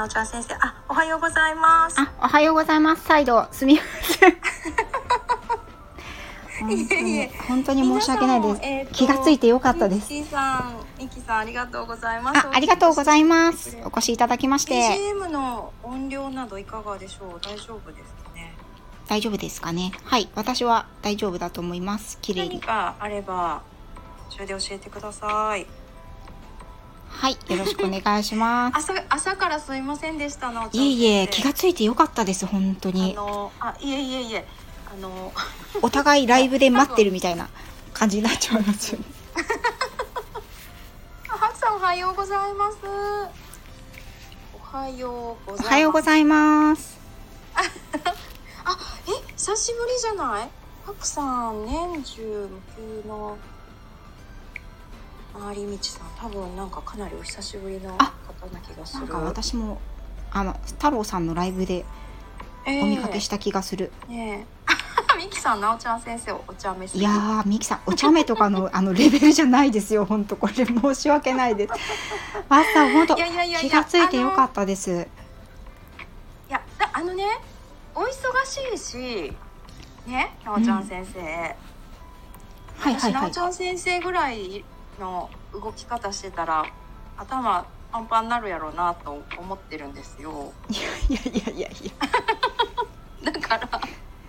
えー、なおちゃん先生、あ、おはようございます。あ、おはようございます。再度すみません。本当に本当に申し訳ないです。えーと気がついてよかったです。さん、ミッキーさん、ありがとうございます。あ、ありがとうございます。お越しいただきまして、BGM の音量などいかがでしょう？大丈夫ですかね？大丈夫ですかね？はい、私は大丈夫だと思います。綺麗何に。かあれば、それで教えてください。はい、よろしくお願いします。朝、朝からすいませんでした。なおちゃんいえいえ、気がついてよかったです。本当あに。の、あ、いえいえいえ、あの。お互いライブで待ってるみたいな感じになっちゃいますよね。あはくさん、おはようございます。おはようございます。おはようございます。あ、え、久しぶりじゃない？ハクさん、年中無休の。回り道さん、多分なんかかなりお久しぶりのあ方な気がする。なんか私もあの太郎さんのライブでえお見かけした気がする。えねえ。ミキさん、なおちゃん先生、お茶目いやー、みきさん、お茶目とかの、あのレベルじゃないですよ。本当これ申し訳ないです。朝、本当いやいやいやいや気がついてよかったです。いや、だあのね、お忙しいし。ね、なおちゃん先生。はいはい私、なはいおち。ゃん先生ぐらいの動き方してたら。頭パンパンになるやろうなと思ってるんですよ。いやいやいやいやいや。だから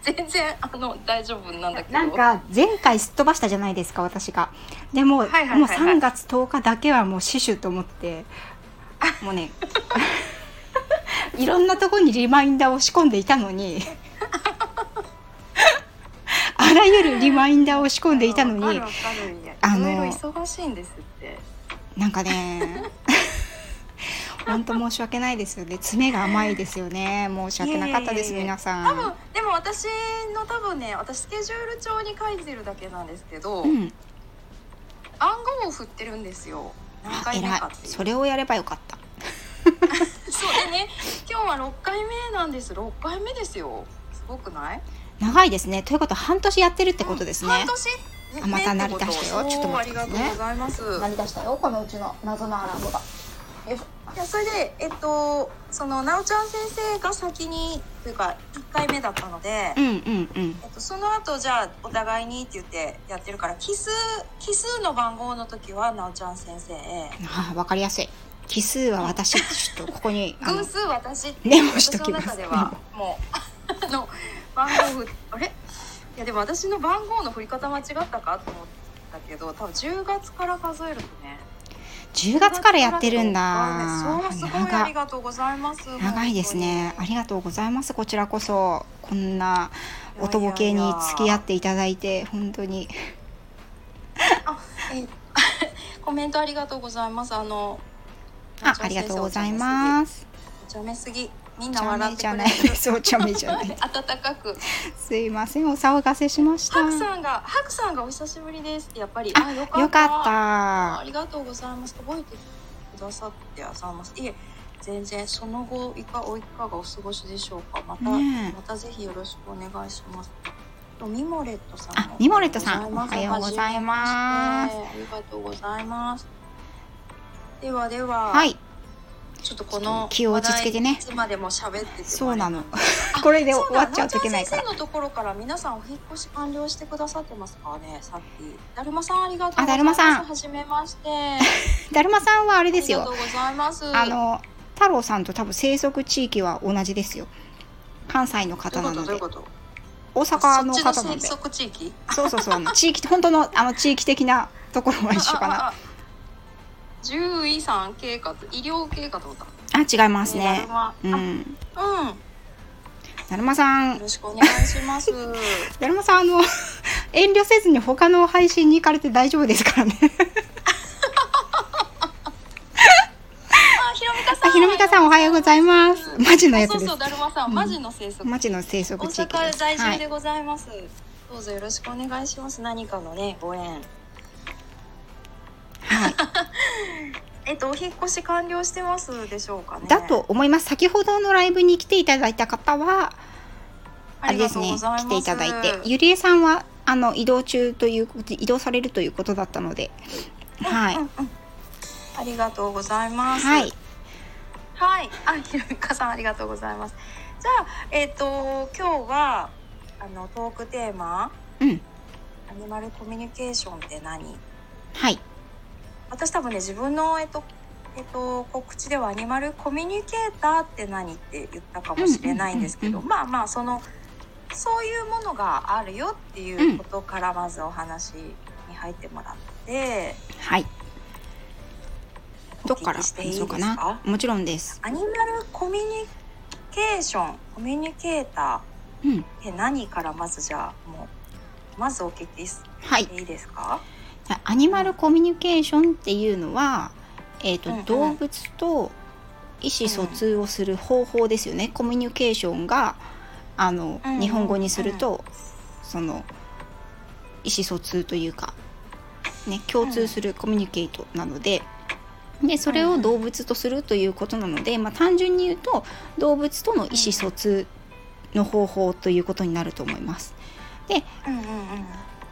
全然あの大丈夫なんだけどなんか前回すっ飛ばしたじゃないですか私が。でも、はいはいはいはいもう3月10日だけはもう死守と思って、もうね。いろんなところにリマインダーを仕込んでいたのに。あらゆるリマインダーを仕込んでいたのにあの忙しいんですって。なんかね 本当申し訳ないですよね。爪が甘いですよね。申し訳なかったです皆さん。多分でも私の多分ね私スケジュール帳に書いてるだけなんですけど、うん。暗号を振ってるんですよ。何あ回目かってそれをやればよかった。そうでね今日は6回目なんです。6回目ですよ。すごくない？長いですね。ということは半年やってるってことですね。半年？あまた鳴り出したよ。ねちょっと待ってそうありがとうございます。り出したよ。このうちの謎のアラームが。よいしょ。いやそれでえっとそのなおちゃん先生が先にというか1回目だったので、うんうんうん。えっと、その後じゃあお互いにって言ってやってるから奇数奇数の番号の時はなおちゃん先生あわかりやすい。奇数は私ちょっとここに偶数私ってメモしときます。私の中ではもう。あの番号ふあれ？いやでも私の番号の振り方間違ったかと思ったけど多分10月から数えるとね。10月からやってるんだ。そうすごいあ長りがとうございます。長いですね。ありがとうございます。こちらこそこんな音ボケに付き合っていただいて本当に。あ、え コメントありがとうございます。あの。あありがとうございます。お茶目すぎ。みんな笑目じゃないってくれてる。ですお茶目じゃない 温かく。すいませんお騒がせしましたハクさんが、ハクさんがお久しぶりです。やっぱり。あよかった。あたりがとうございます。覚えてくださってあざます。いえ。全然その後いかおいかがお過ごしでしょうか。また、ねえまたぜひよろしくお願いします。とミモレットさんミモレットさんおはようございます。ありがとうございます。ではでは、はいちょっとこの気を落ち着けてね。いつまでも喋ってそうなの。あ これで終わっちゃうといけないから。のところから皆さんお引っ越し完了してくださってますかねさっき。だるまさんありがとうございます。あだるまさん。はじめまして。だるまさんはあれですよ。ありがとうございます。あの太郎さんと多分生息地域は同じですよ。関西の方なので。大阪の方なので。ちの生息地域？そうそうそう。地域本当のあの地域的なところは一緒かな獣医さん経過医療経過と思ったあ違いますねうんあうんだるまさんよろしくお願いします。だるまさんあの遠慮せずに他の配信に行かれて大丈夫ですからね あ、ひろみかさん。あひろみかさんおはようございますマジのやつですそうそう、だるまさん、うんマジの生息。マジの生大息地域阪ですはい在住でございます。どうぞよろしくお願いします。何かのね、ご縁。はい。えっと、お引っ越し完了してますでしょうかね？だと思います。先ほどのライブに来ていただいた方はあれですね来ていただいて。ゆりえさんはあの移動中という移動されるということだったので。はい。うんうん。ありがとうございます。はい。はい、あ、ひろみかさんありがとうございます。じゃあ、えっ、と今日はあのトークテーマうん。アニマルコミュニケーションって何？はい私多分ね自分のえっ、とえっ、と告知ではアニマルコミュニケーターって何って言ったかもしれないんですけど、うんうんうんまあまあそのそういうものがあるよっていうことからまずお話に入ってもらって、はい。どっからお聞きしていいですか？そうかな？もちろんです。アニマルコミュニケーションコミュニケーターうん。って何からまずじゃあもうまずお聞きしはいていいですか？じゃあアニマルコミュニケーションっていうのは、えーとうんうん動物と意思疎通をする方法ですよね、コミュニケーションがあの、うんうん日本語にすると、その意思疎通というか、ね、共通するコミュニケートなので。でそれを動物とするということなので、まあ、単純に言うと動物との意思疎通の方法ということになると思います。でうんうんうん。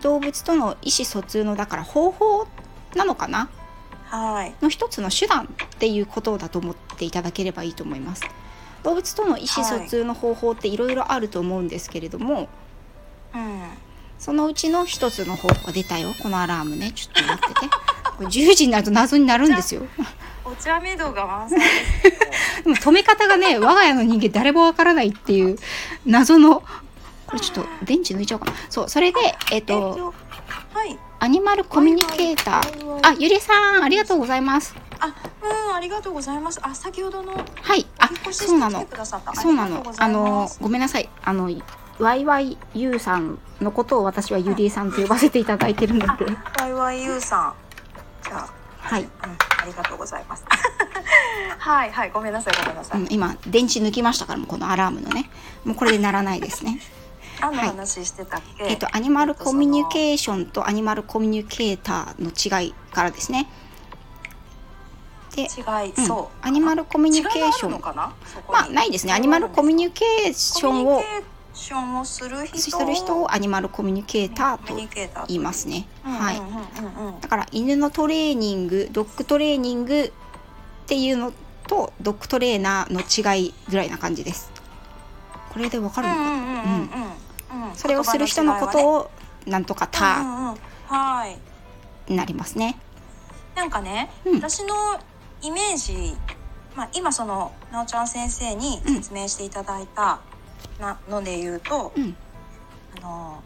動物との意思疎通のだから方法なのかな？はい。の一つの手段っていうことだと思っていただければいいと思います動物との意思疎通の方法っていろいろあると思うんですけれども、うん。そのうちの一つの方法が出たよこのアラームねちょっと待っててこれ10時になると謎になるんですよお茶目度が満載。でも止め方がね我が家の人間誰もわからないっていう謎のこれちょっと電池抜いちゃおうかなそうそれでえっ、えっととはい。アニマルコミュニケーターあゆりさんありがとうございますあ、うん、ありがとうございます。あ、先ほどのはいあそうなの。そうなのあのすごめんなさい。あの YYU さんのことを私はゆりえさんと呼ばせていただいてるので、ワイワイユーさん。じゃあ、はい。うん、ありがとうございます。はいはい、ごめんなさい、ごめんなさい。うん今電池抜きましたからもうこのアラームのね、もうこれで鳴らないですね。何のはい話してたっけ？えっとアニマルコミュニーケーションとアニマルコミュニケーターの違いからですね。で、違い、うんそう。アニマルコミュニケーションまあないですね。アニマルコミュニケーションをする人？をアニマルコミュニケーターと言いますね。はい。だから犬のトレーニングドッグトレーニングっていうのとドッグトレーナーの違いぐらいな感じですこれでわかるのか？な、うんうんうんそれをする人のことをなんとかうタんうんうん。はい。になりますね。なんかね、うん。私のイメージ、まあ、今そのなおちゃん先生に説明していただいたなので言うと、うん。あの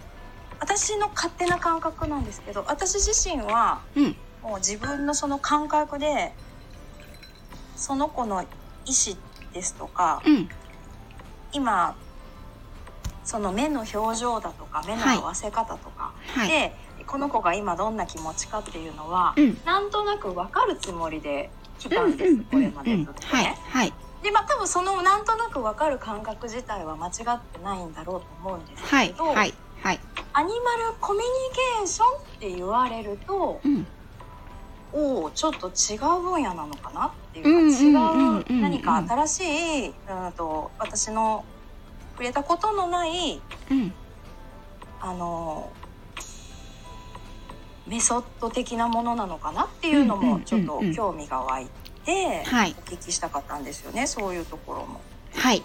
私の勝手な感覚なんですけど私自身はうん。もう自分のその感覚でその子の意思ですとかうん。今その目の表情だとか目の合わせ方とか、はい。でこの子が今どんな気持ちかっていうのは、うん。なんとなく分かるつもりで来たです、うんんうんこれまでうんずっとね。はいはい。でまあ多分そのなんとなく分かる感覚自体は間違ってないんだろうと思うんですはいけど、はいはいアニマルコミュニケーションって言われるとうん。おおちょっと違う分野なのかなっていうか、違う何か新しい、うん、と私の触れたことのないうん。あのメソッド的なものなのかなっていうのもちょっと興味が湧いてはい。お聞きしたかったんですよねそういうところも。はい。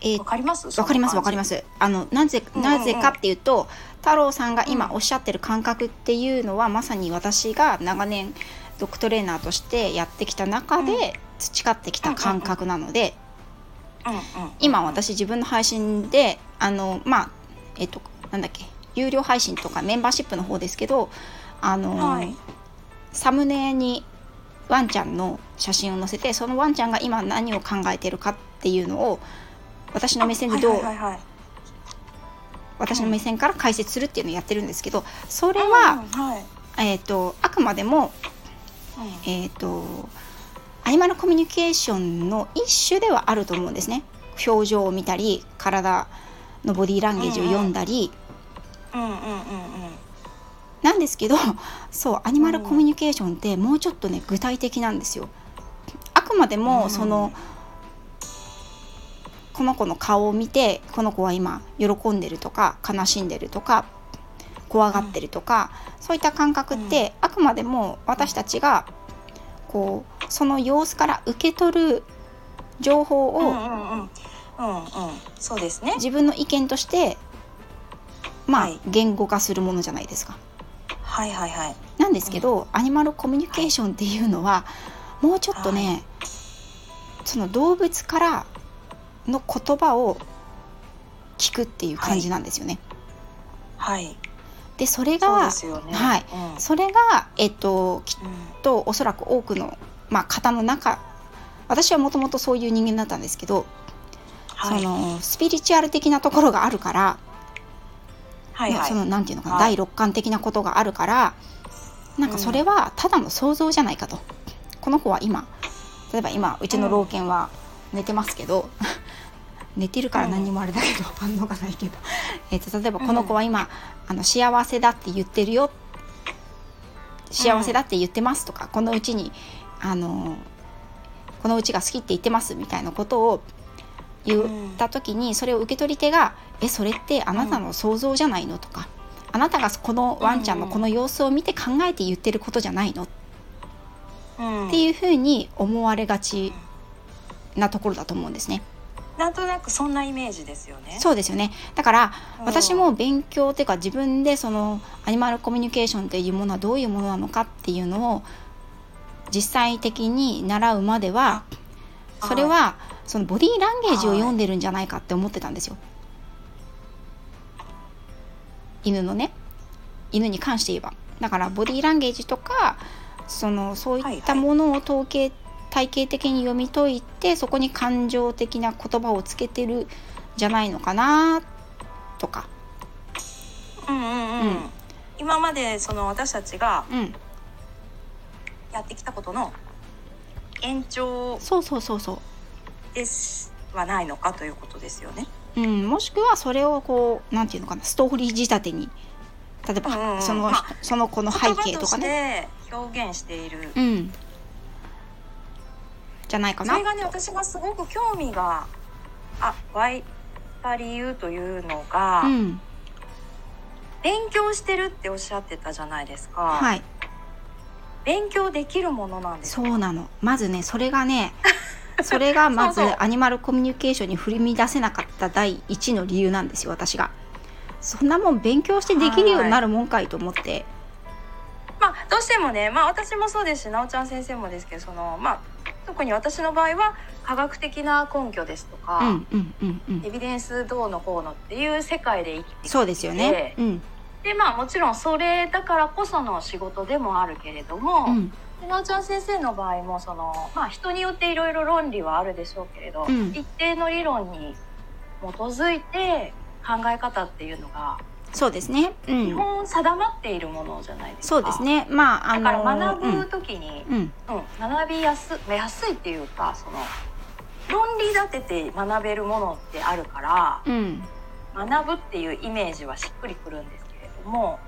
えーわかります？わかりますわかりま。す。あのなぜうんうんうん。なぜかっていうと太郎さんが今うん。おっしゃってる感覚っていうのはまさに私が長年ドッグトレーナーとしてやってきた中うん。で培ってきた感覚なのでうんうん、今私自分の配信であのまあえっとなんだっけ有料配信とかメンバーシップの方ですけどあの、はい。サムネにワンちゃんの写真を載せてそのワンちゃんが今何を考えてるかっていうのを私の目線でどう私の目線から解説するっていうのをやってるんですけどそれうんは、はい。えー、とあくまでも、うん。えー、とアニマルコミュニケーションの一種ではあると思うんですね。表情を見たり体のボディーランゲージを読んだり、うんうんうんうん。なんですけど そうアニマルコミュニケーションってもうちょっとね具体的なんですよ。あくまでうん。もその、この子の顔を見てこの子は今喜んでるとか悲しんでるとか怖がってるとか、そういった感覚って、あくまでも私たちがこうその様子から受け取る情報をうんうんうん。うんうん。そうですね。自分の意見としてまあ、はい。言語化するものじゃないですか。はいはいはい。なんですけど、アニマルコミュニケーションっていうのはもうちょっとね、その動物からの言葉を聞くっていう感じなんですよね。はいでそれそうがですよね。はい。うん。それがえっときっうんとおそらく多くの、まあ、方の中私はもともとそういう人間だったんですけど、はい。そのスピリチュアル的なところがあるから、はいはい。そのなんていうのかな、はい。第六感的なことがあるからなんかそれはただの想像じゃないかと、この子は今例えば今うちの老犬は寝てますけど、寝てるから何にもあれだけど、反応がないけど、えっと例えばこの子は今、あの幸せだって言ってるよ幸せだって言ってますとか、このうちにあのこのうちが好きって言ってますみたいなことを言った時にそれを受け取り手が「えそれってあなたの想像じゃないの?」とか「あなたがこのワンちゃんのこの様子を見て考えて言ってることじゃないの?」っうんていうふうに思われがちなところだと思うんですね。なんとなくそんなイメージですよね。そうですよね。だからうん。私も勉強っていうか自分でそのアニマルコミュニケーションっていうものはどういうものなのかっていうのを実際的に習うまではそれはそのボディーランゲージを読んでるんじゃないかって思ってたんですよ。犬のね。犬に関して言えば。だからボディーランゲージとかそのそういったものを統計、体系的に読み解いてそこに感情的な言葉をつけてるんじゃないのかなとか、うんうんうん、うん。今までその私たちがうん、やってきたことの延長そうそうそうそですはないのかということですよね。う、うん、もしくはそれをこうなんていうのかな。ストーリー仕立てに。例えば、うんうんうん。その、まあその子の背景とかね、ね表現している。うん、じゃないかなそれ。がね私がすごく興味があ湧いた理由というのが、うん、勉強してるっておっしゃってたじゃないですか。はい、勉強できるものなんですか？そうなの。まずね、それがね、それがまずアニマルコミュニケーションに振り乱せなかった第一の理由なんですよ、私が。そんなもん勉強してできるようになるもんかいと思って。まあどうしてもね、まあ私もそうですし、なおちゃん先生もですけど、そのまあ特に私の場合は科学的な根拠ですとか、うんうんうんうんエ。ビデンスどうのこうのっていう世界で生きてきてそうですよね。うんでまあもちろんそれだからこその仕事でもあるけれども、うんでなおちゃん先生の場合もそのまあ人によっていろいろ論理はあるでしょうけれど、うん一定の理論に基づいて考え方っていうのがそうですね。うん。基本定まっているものじゃないですか。そうです。ね。まああだのから学ぶ時に、うんうんうん学びやす安いっていうかその論理立てて学べるものってあるからうん学ぶっていうイメージはしっくりくるんですけれども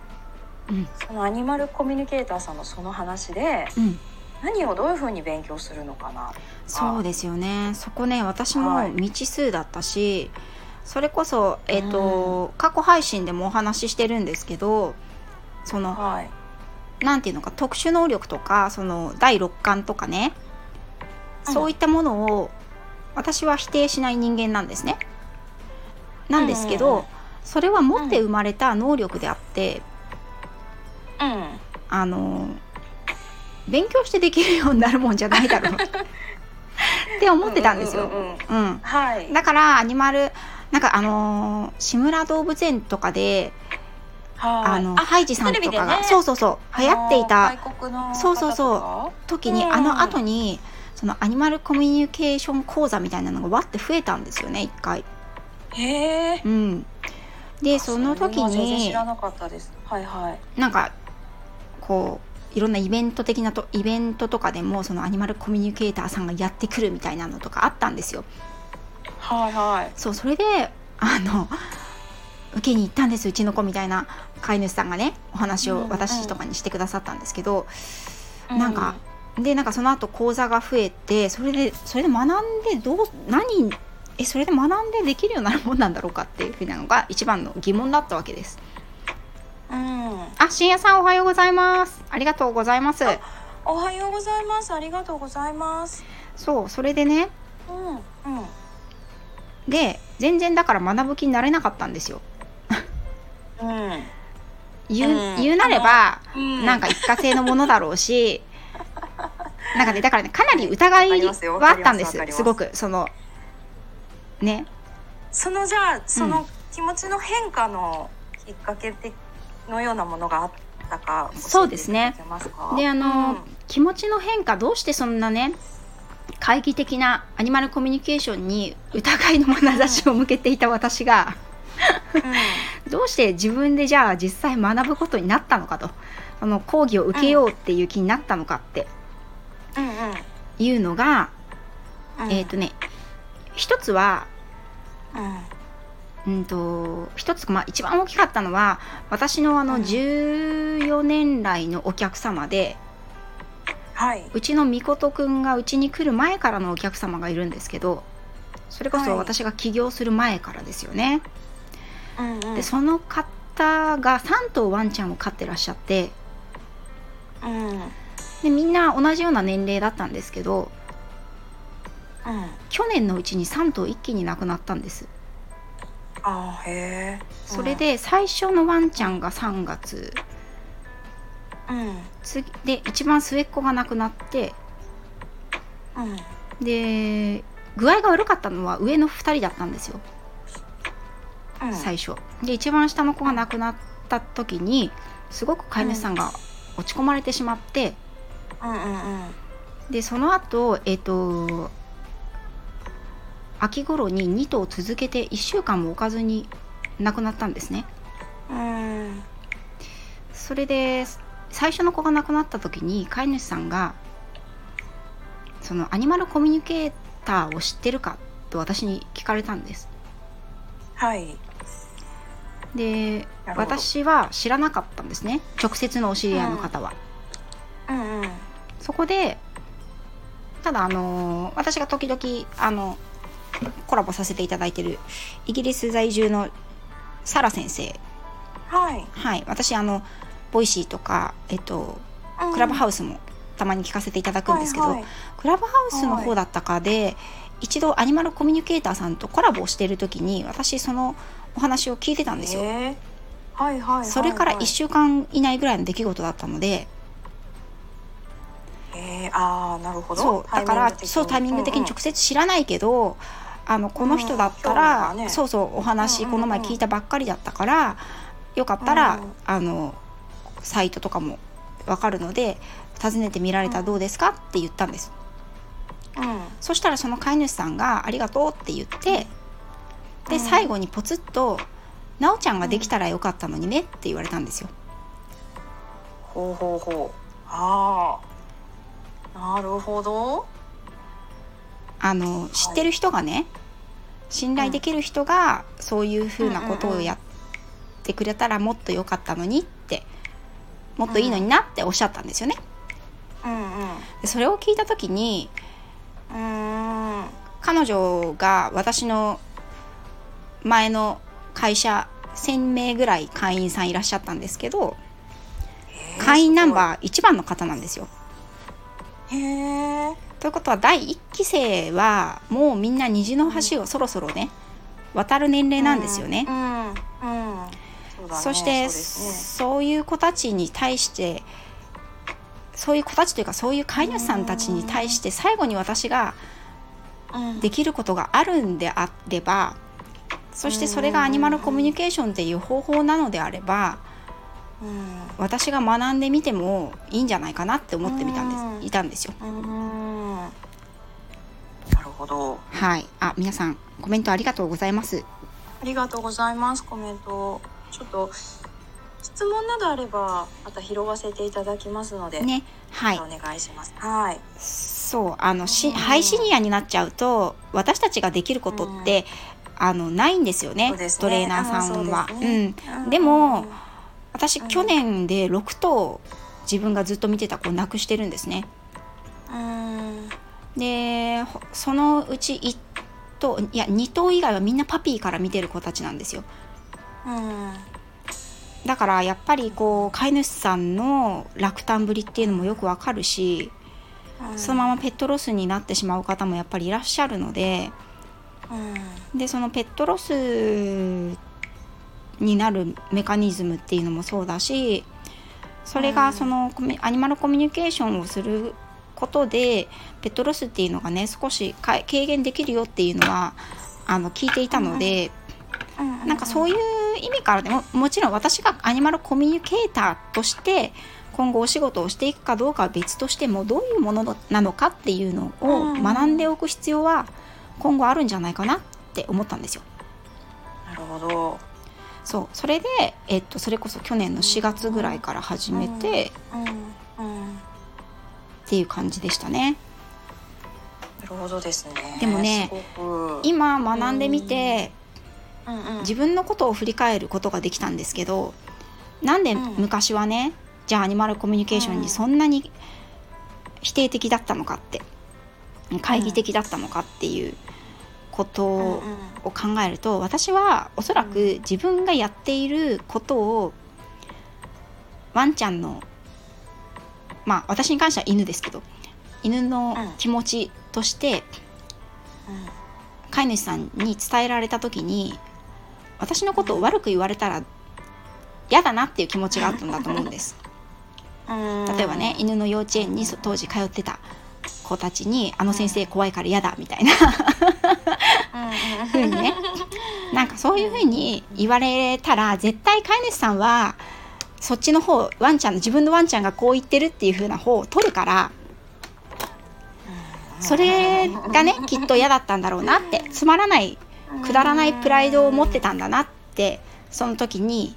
うんそのアニマルコミュニケーターさんのその話でうん。何をどういうふうに勉強するのかなそうですよね。そこね、私はいも未知数だったし、それこそえっ、と、過去配信でもお話ししてるんですけど、そのはい。なんていうのか特殊能力とかその第六感とかね、うん。そういったものを私は否定しない人間なんですね。なんですけど、うんうんうん。それは持って生まれた能力であって、うん。あの勉強してできるようになるもんじゃないだろうって思ってたんですよ。うんだからアニマルなんかあのー志村動物園とかで、はい。あのハイジさんとかが、ね。そうそうそう流行っていたそうそうそ時に、うんあの後にそのアニマルコミュニケーション講座みたいなのがわって増えたんですよね一回。へえ。うん、でその時に知らなかったです。はいはい。なんかこういろんなイベント的なとイベントとかでもそのアニマルコミュニケーターさんがやってくるみたいなのとかあったんですよ。はいはい。そうそれであの受けに行ったんですうちの子みたいな飼い主さんがねお話をうんうん私とかにしてくださったんですけど、なんかでなんかその後講座が増えてそれでそれで学んでどう何えそれで学んでできるようになるもんなんだろうかっていうふうなのが一番の疑問だったわけです。うん。あ、深夜さんおはようございます。ありがとうございます。おはようございます。ありがとうございます。そう、それでね、うんで全然だから学ぶ気になれなかったんですよ。うん。言う,、うん。言うなれば、うん。なんか一過性のものだろうし なんかねだからねかなり疑いはあったんですすすごく。そのね。そのじゃあその気持ちの変化のきっかけ的のようなものがあったか？そうですね。であの、うん。気持ちの変化どうしてそんなね懐疑的なアニマルコミュニケーションに疑いの眼差しを向けていた私がどうして自分でじゃあ実際学ぶことになったのかと。あの講義を受けようっていう気になったのかって。いうのが、うん。えっ、とね一つはうん。うんと一つ、まあ、一番大きかったのは私のあのうん。14年来のお客様ではい。うちのみことくんがうちに来る前からのお客様がいるんですけどそれこそはい。私が起業する前からですよね、うんうん。でその方が3頭ワンちゃんを飼ってらっしゃってうん。うんでみんな同じような年齢だったんですけどあ去年のうちに3頭一気に亡くなったんです。あへえそれで最初のワンちゃんが3月うん。次で一番末っ子が亡くなってうん。で具合が悪かったのは上の2人だったんですよ。うん。最初。で一番下の子が亡くなった時にすごく飼い主さんが落ち込まれてしまってうんうんでその後えっ、と秋頃に2頭続けて1週間も置かずに亡くなったんですね。うんうん。それで最初の子が亡くなった時に飼い主さんがそのアニマルコミュニケーターを知ってるかと私に聞かれたんです。はい。で私は知らなかったんですね。直接のお知り合いの方は、うん。うんそこでただあの私が時々あのコラボさせていただいてるイギリス在住のサラ先生。はい。はい。私あのボイシーとかえっとクラブハウスもたまに聞かせていただくんですけど、はいはい。クラブハウスの方だったかで、一度アニマルコミュニケーターさんとコラボをしている時に私そのお話を聞いてたんですよ、へえはいはいはいはい。それから1週間以内ぐらいの出来事だったので、へえああなるほど。そう。だからそうタイミング的に直接知らないけど、あのこの人だったら、うん。ね。そうそうお話、うんうんうん。この前聞いたばっかりだったからよかったら、うん。あのサイトとかもわかるので訪ねてみられたらどうですかって言ったんです。うん。そしたらその飼い主さんが「ありがとう」って言ってでうん。最後にポツッと「なおちゃんができたらよかったのにね」って言われたんですよ。ほうほうほう。ああなるほど。あの知ってる人がね信頼できる人がそういうふうなことをやってくれたらもっと良かったのにってもっといいのになっておっしゃったんですよね。うんでそれを聞いた時にうんうん彼女が私の前の会社1000名ぐらい会員さんいらっしゃったんですけど会員ナンバー1番の方なんですよ。ということは第1期生はもうみんな虹の橋をそろそろね渡る年齢なんですよね。うんうんうんね。そしてそうですそういう子たちに対してそういう子たちというかそういう飼い主さんたちに対して最後に私がねうん。できることがあるんであればそしてそれがアニマルコミュニケーションっていう方法なのであればうん。私が学んでみてもいいんじゃないかなって思ってみたんうん。ですいたんですよ。うん。なるほど。はい。あ皆さんコメントありがとうございます。ありがとうございますコメントちょっと質問などあればまた拾わせていただきますので、ねはい。お願いします。はい。そうあのしうんハイシニアになっちゃうと私たちができることって、あのないんですよねね。トレーナーさんは。うね。うん、でも私、うん。去年で6頭自分がずっと見てた子を亡くしてるんですね。うん。でほそのうち1頭いや2頭以外はみんなパピーから見てる子たちなんですよ。うん。だからやっぱりこう飼い主さんの落胆ぶりっていうのもよくわかるし、うんそのままペットロスになってしまう方もやっぱりいらっしゃるのでうん。でそのペットロスになるメカニズムっていうのもそうだしそれうん。がそのコミアニマルコミュニケーションをすることでペットロスっていうのがね少しか軽減できるよっていうのはあの聞いていたので、なんかそういう意味からでももちろん私がアニマルコミュニケーターとして今後お仕事をしていくかどうかは別としてもどういうものなのかっていうのをうん学んでおく必要は今後あるんじゃないかなって思ったんですよ。なるほど。そう。それで、えっと、それこそ去年の4月ぐらいから始めてっていう感じでしたね。なるほどですね。でもね今学んでみてうんうん。自分のことを振り返ることができたんですけどなんでうん。昔はねじゃあアニマルコミュニケーションにそんなに否定的だったのかって懐疑的だったのかっていうことを考えると私はおそらく自分がやっていることをワンちゃんのまあ私に関しては犬ですけど犬の気持ちとして飼い主さんに伝えられた時に私のことを悪く言われたら嫌だなっていう気持ちがあったんだと思うんです。うん。例えばね犬の幼稚園にそ当時通ってた子たちに「あの先生怖いから嫌だ」みたいな。うん。うにね。なんかそういう風に言われたら絶対飼い主さんはそっちの方ワンちゃんの自分のワンちゃんがこう言ってるっていう風な方を取るからそれがねきっと嫌だったんだろうなってつまらないくだらないプライドを持ってたんだなってその時に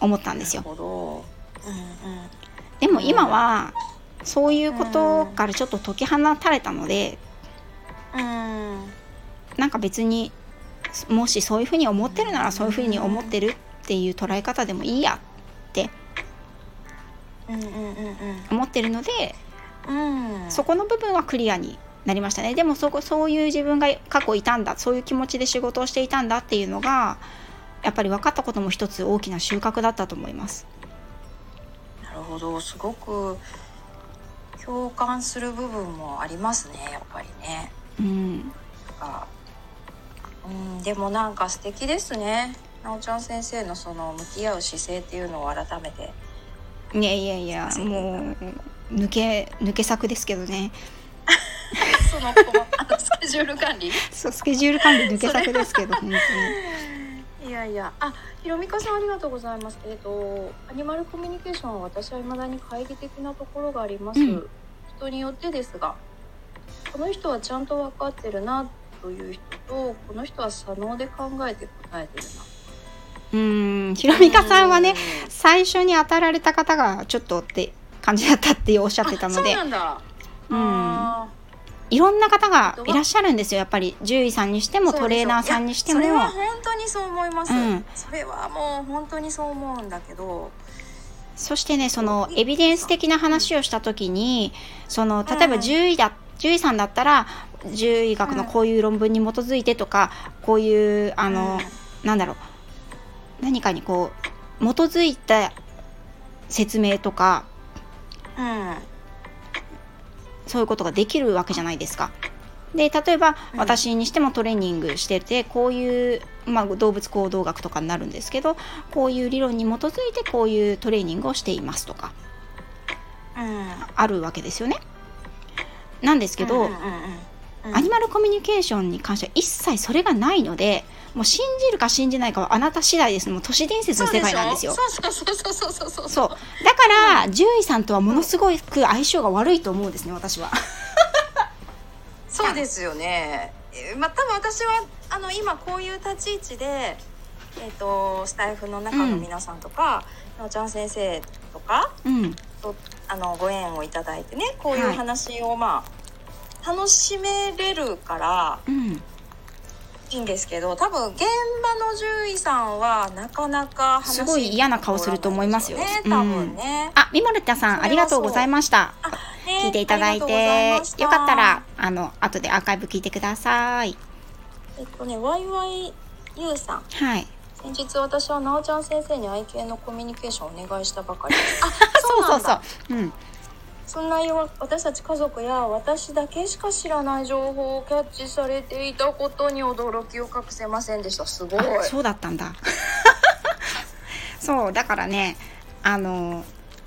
思ったんですよ。でも今はそういうことからちょっと解き放たれたのでなんか別にもしそういうふうに思ってるならそういうふうに思ってるっていう捉え方でもいいやって思ってるのでそこの部分はクリアになりましたね。でもそこそういう自分が過去いたんだそういう気持ちで仕事をしていたんだっていうのがやっぱり分かったことも一つ大きな収穫だったと思います。なるほど。すごく共感する部分もありますねやっぱりね。うん、なんかうんでもなんか素敵ですね。なおちゃん先生のその向き合う姿勢っていうのを改めて。いやいやいやもう抜け抜け作ですけどね そのあのスケジュール管理？そうスケジュール管理抜け作ですけど本当に。いやいや。あひろみかさんありがとうございます。えっ、とアニマルコミュニケーションは私は未だに懐疑的なところがあります、うん。人によってですがこの人はちゃんと分かってるなという人とこの人は左脳で考えて答えてるな。うーん。ひろみかさんはねうん。最初に当たられた方がちょっとって感じだったっておっしゃってたのでうん。あいろんな方がいらっしゃるんですよやっぱり。獣医さんにしてーもトレーナーさんにしても。それは本当にそう思います、うん。それはもう本当にそう思うんだけど。そしてねそのエビデンス的な話をした時にその例えばうん獣医だ獣医さんだったら獣医学のこういう論文に基づいてとかこういうあの、なんだろう。何かにこう基づいた説明とかうん、うんそういうことができるわけじゃないですか。で例えばうん私にしてもトレーニングしててこういう、まあ、動物行動学とかになるんですけどこういう理論に基づいてこういうトレーニングをしていますとかうんあるわけですよね。なんですけど、うんうんうんうんアニマルコミュニケーションに関しては一切それがないのでもう信じるか信じないかはあなた次第です。もう都市伝説の世界なんですよ。そうだから獣医さんとはものすごく相性が悪いと思うんですね私は。そうですよね。まあ多分私はあの今こういう立ち位置でえーと、スタイフの中の皆さんとか、うん、のちゃん先生とか、うん、とあのご縁をいただいてねこういう話を、まあ、は楽しめれるからうんいいんですけど、多分現場の獣医さんはなかなか話すごい嫌な顔すると思いますよね。多分ね。あミモルタさんありがとうございました。あね聞いていただいてよかったらあの後でアーカイブ聞いてください。えっとね、ワイワイユウさん。はい。先日私はなおちゃん先生に愛犬のコミュニケーションをお願いしたばかりです。あ、そうそうそう。うん。そんな私たち家族や私だけしか知らない情報をキャッチされていたことに驚きを隠せませんでした。すごい。そうだったんだ。そうだからねあの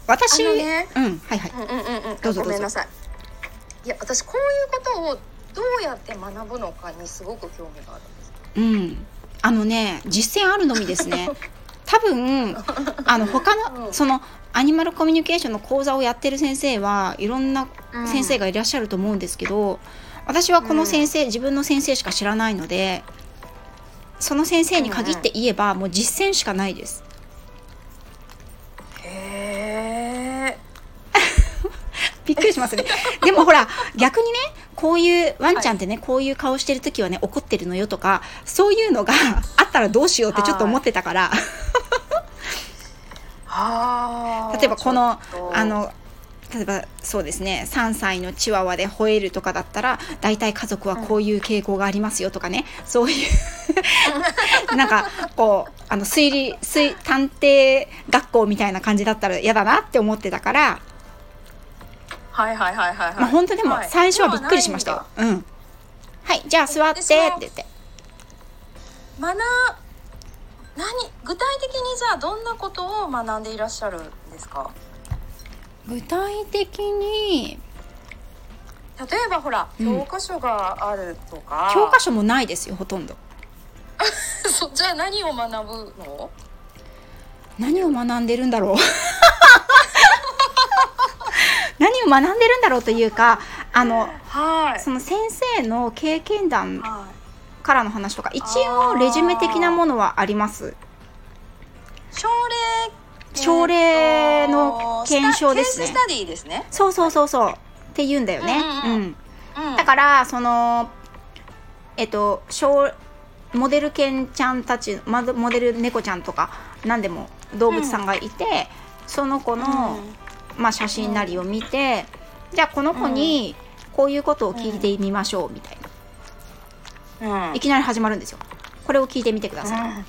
私あのね。うんはいはい。うんうんうんうん。どうぞごめんなさい。いや私こういうことをどうやって学ぶのかにすごく興味があるんです。うん。あのね実践あるのみですね。多分あの他の、うん。そのアニマルコミュニケーションの講座をやってる先生はいろんな先生がいらっしゃると思うんですけど、私はこの先生、自分の先生しか知らないのでその先生に限って言えば、もう実践しかないです。へえ びっくりしますね。でもほら逆にねこういうワンちゃんってね、こういう顔してる時はね怒ってるのよとかそういうのがあったらどうしようってちょっと思ってたから、はあ例えばこのあの例えばそうですね3歳のチワワで吠えるとかだったら大体家族はこういう傾向がありますよとかね、そういう なんかこうあの推理推探偵学校みたいな感じだったら嫌だなって思ってたから、はいはいはいはいはい。まあ本当でもはい。最初はびっくりしました。よ。うん。はいじゃあ座ってって言って。学何具体的にじゃあどんなことを学んでいらっしゃるんですか？具体的に例えばほらうん。教科書があるとか、教科書もないですよほとんど。そじゃあ何を学ぶの？何を学んでるんだろう。何を学んでるんだろうというかあのはい。その先生の経験談はいからの話とか一応レジュメ的なものはあります。症例症例の検証ですね。ケーススタディですね。そうそうそうそう。って言うんだよね、うんうんうん。うん。だからそのえっと小モデル犬ちゃんたちまずモデル猫ちゃんとか何でも動物さんがいて、その子の、まあ、写真なりを見て、じゃあこの子にこういうことを聞いてみましょうみたいな、うん。いきなり始まるんですよ。これを聞いてみてください、うん。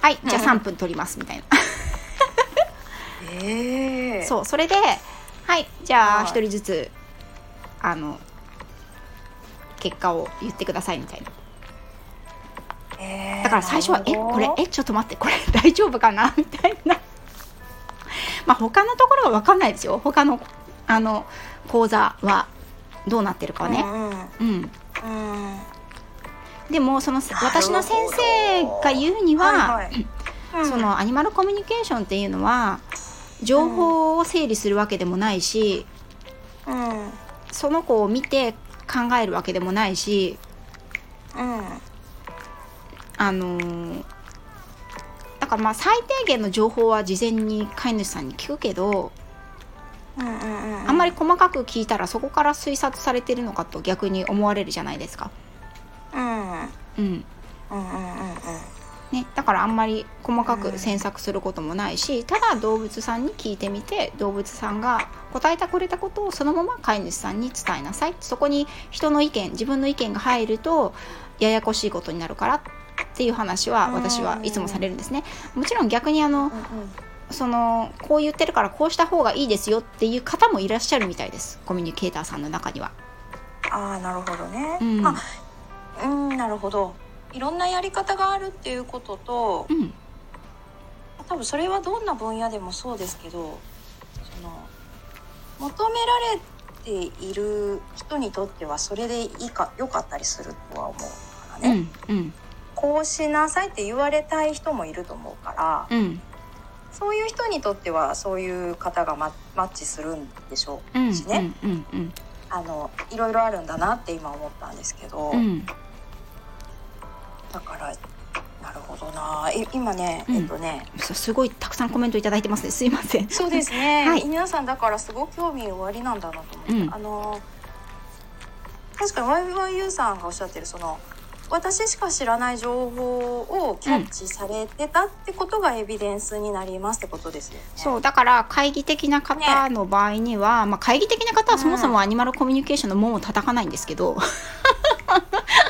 はいじゃあうん3分取りますみたいな、ええそうそれではいじゃあはい。1人ずつあの結果を言ってくださいみたいな。えーだから最初は「えこれえちょっと待ってこれ 大丈夫かな? 」みたいな。まあ他のところは分かんないですよ。他のあの講座はどうなってるかはね。うんうん。うん。うんでもその私の先生が言うには、はいはい。うんそのアニマルコミュニケーションっていうのは情報を整理するわけでもないし、うんその子を見て考えるわけでもないしうん。あのーだからまあ最低限の情報は事前に飼い主さんに聞くけど、うんうんうん。あんまり細かく聞いたらそこから推察されてるのかと逆に思われるじゃないですか。うん。ね、だからあん。まり細かく詮索することもないし、ただ動物さん。に聞いてみて動物さん。が答えてくれたことをそのまま飼い主さん。に伝えなさいそこに人の意見自分の意見が入るとややこしいことになるからっていう話は私はいつもされるん。ですね。もちろん。逆にあのそのこう言ってるからこうした方がいいですよっていう方もいらっしゃるみたいですコミュニケーターさん。の中には。ああなるほどね、うん。あうん。なるほど。いろんなやり方があるっていうこととうん。多分それはどんな分野でもそうですけどその求められている人にとってはそれでいいか良かったりするとは思うからね、うんうん。こうしなさいって言われたい人もいると思うからうん。そういう人にとってはそういう方がママッチするんでしょうしね、うんうん。あのいろいろあるんだなって今思ったんですけど、うんだからなるほどな。い今ね、うん。えっとね。すすごいたくさんコメントいただいてますね。すいません。そうですね、はい。皆さんだからすごく興味おありなんだなと思って、うん。あの確かに YYU さんがおっしゃってるその私しか知らない情報をキャッチされてたってことがエビデンスになりますってことですよね。そうだから懐疑的な方の場合には、まあ、懐疑的な方はそもそもアニマルコミュニケーションの門を叩かないんですけど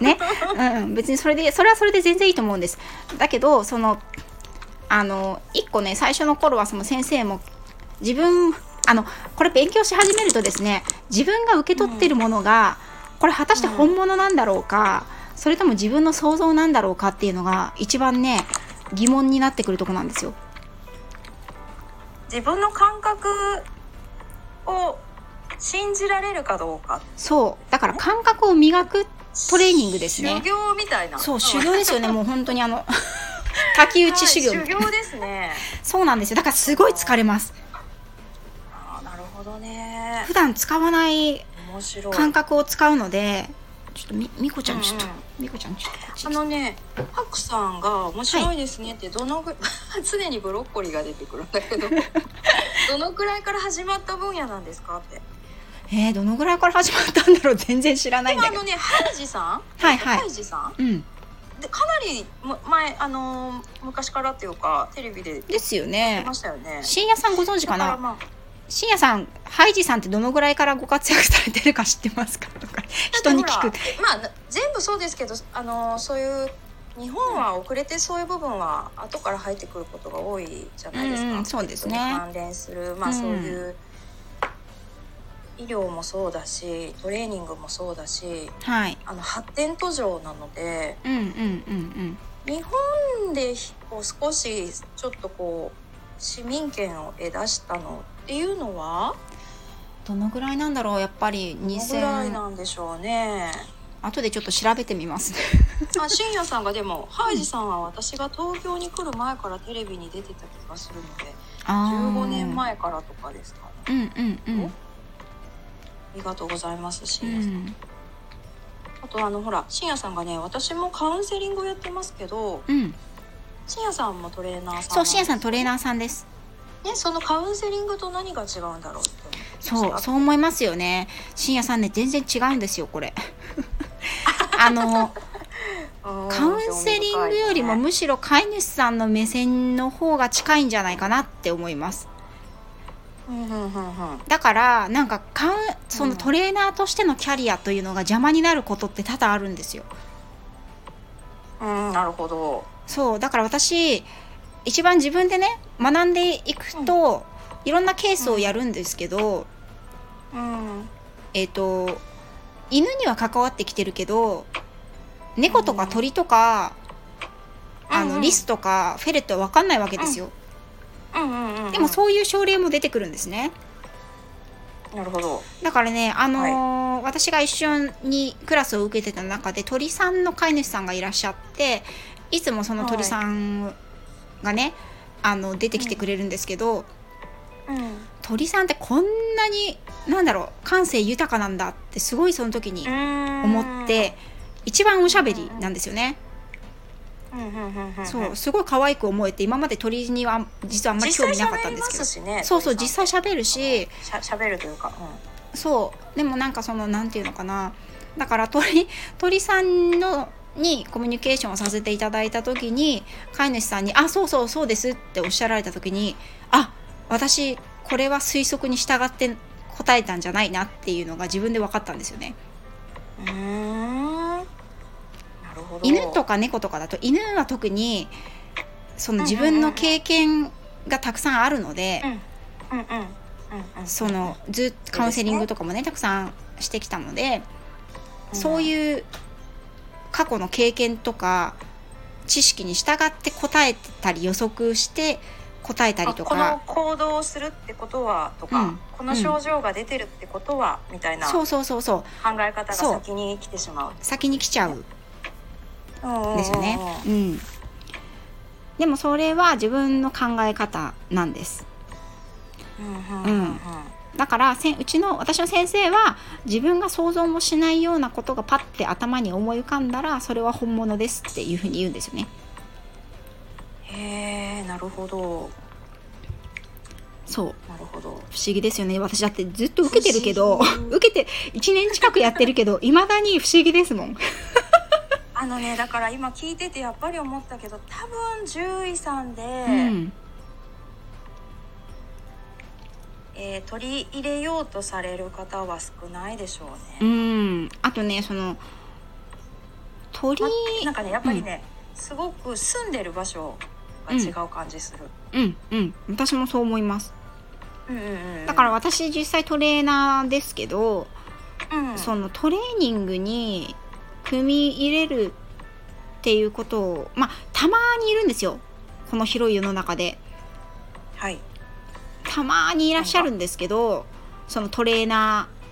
ね、うん、別にそれでそれはそれで全然いいと思うんです。だけどそのあの一個ね最初の頃はその先生も自分あのこれ勉強し始めるとですね自分が受け取ってるものが、これ果たして本物なんだろうか、それとも自分の想像なんだろうかっていうのが一番ね疑問になってくるとこなんですよ。自分の感覚を信じられるかどうか。そう。だから感覚を磨くトレーニングですね。修行みたいな。そう修行ですよね。もう本当にあの 滝打ち修行,、はい、修行。ですね。そうなんですよ。だからすごい疲れます。あなるほどね。普段使わない感覚を使うのでちょっとみみこちゃんちょっと、うんうんみこちゃんちょっとあのねハクさんが面白いですねってどのぐ、常にブロッコリーが出てくるんだけどどのくらいから始まった分野なんですかってえー、どのぐらいから始まったんだろう？全然知らないんだけど。のねハイジさん？はいはい。ハイジさん？うん。でかなりむ前あのー昔からっていうかテレビで出ですよね。ましたよね。深夜さんご存知かな？まあ。深夜さんハイジさんってどのぐらいからご活躍されてるか知ってますか？とか人に聞く。まあ全部そうですけどあのそういう日本は遅れてそういう部分は後から入ってくることが多いじゃないですか、うんうんそうですね。関連するまあうんそういう医療もそうだしトレーニングもそうだしはい。あの発展途上なのでうんうんうん日本でこう少しちょっとこう市民権を得出したのっていうのはどのぐらいなんだろうやっぱりどのぐらい2000なんでしょうね。後でちょっと調べてみます あ、深夜さんがでも、ハイジさんは私が東京に来る前からテレビに出てた気がするので、あー。15年前からとかですかね。うんうんうん。ありがとうございます、う深夜さん。んあとあの、ほら、深夜さんがね、私もカウンセリングをやってますけど、うん。深夜さんもトレーナーさんそう深夜さんトレーー。ナーさんです。ね、そのカウンセリングと何が違うんだろうってそうそう思いますよね。深夜さんね全然違うんですよこれ。あの うんカウンセリングよりもむしろ飼い主さんの目線の方が近いんじゃないかなって思います。うんうんうんうんだからなんかカウンそのトレーナーとしてのキャリアというのが邪魔になることって多々あるんですようん、なるほど。そうだから私一番自分でね学んでいくと、いろんなケースをやるんですけど、うん。えっ、と犬には関わってきてるけど猫とか鳥とか、あのうんうんリスとかフェレットは分かんないわけですよ、うんうんうんうん。でもそういう症例も出てくるんですねなるほど。だからね、あのー私が一緒にクラスを受けてた中で鳥さんの飼い主さんがいらっしゃっていつもその鳥さんがね、あの出てきてくれるんですけど、うん。鳥さんってこんなになんだろう感性豊かなんだってすごいその時に思って一番おしゃべりなんですよね。うんうんうんうん。そうすごい可愛く思えて今まで鳥には実はあんまり興味なかったんですけど。ねそうそう鳥実際喋るし。しゃ喋るというか。そう。でもなんかそのなんていうのかな。だから鳥鳥さんのにコミュニケーションをさせていただいた時に飼い主さんに「あそうそうそうです」っておっしゃられた時にあ私これは推測に従って答えたんじゃないなっていうのが自分で分かったんですよね。うん。犬とか猫とかだと犬は特にその自分の経験がたくさんあるので、うんうんうんうんうん。そのずっとカウンセリングとかもねたくさんしてきたので、うん。そういう過去の経験とか知識に従って答えたり予測して答えたりとあこのか行動をするってことはとか、うん。この症状が出てるってことは、みたいな考そうそうそうそう。え方が先に来てしまう。先に来ちゃう。んうんですよね。ううんでもそれは自分の考え方なんです。んうんだからせんうちの私の先生は自分が想像もしないようなことがパッて頭に思い浮かんだらそれは本物ですっていうふうに言うんですよね。へえなるほどそうなるほど。不思議ですよね私だってずっと受けてるけど 受けて1年近くやってるけどいまだに不思議ですもん。あのねだから今聞いててやっぱり思ったけど多分獣医さんで、うん。えー取り入れようとされる方は少ないでしょううね。ん、あとねその鳥まなんかねやっぱりね、すごく住んでる場所が違う感じする。うん。うん。私もそう思います。ううんうんうん。だから私実際トレーナーですけど、うん。そのトレーニングに組み入れるっていうことをまあたまにいるんですよ。この広い世の中で。はい。たまにいらっしゃるんですけどそのトレーナー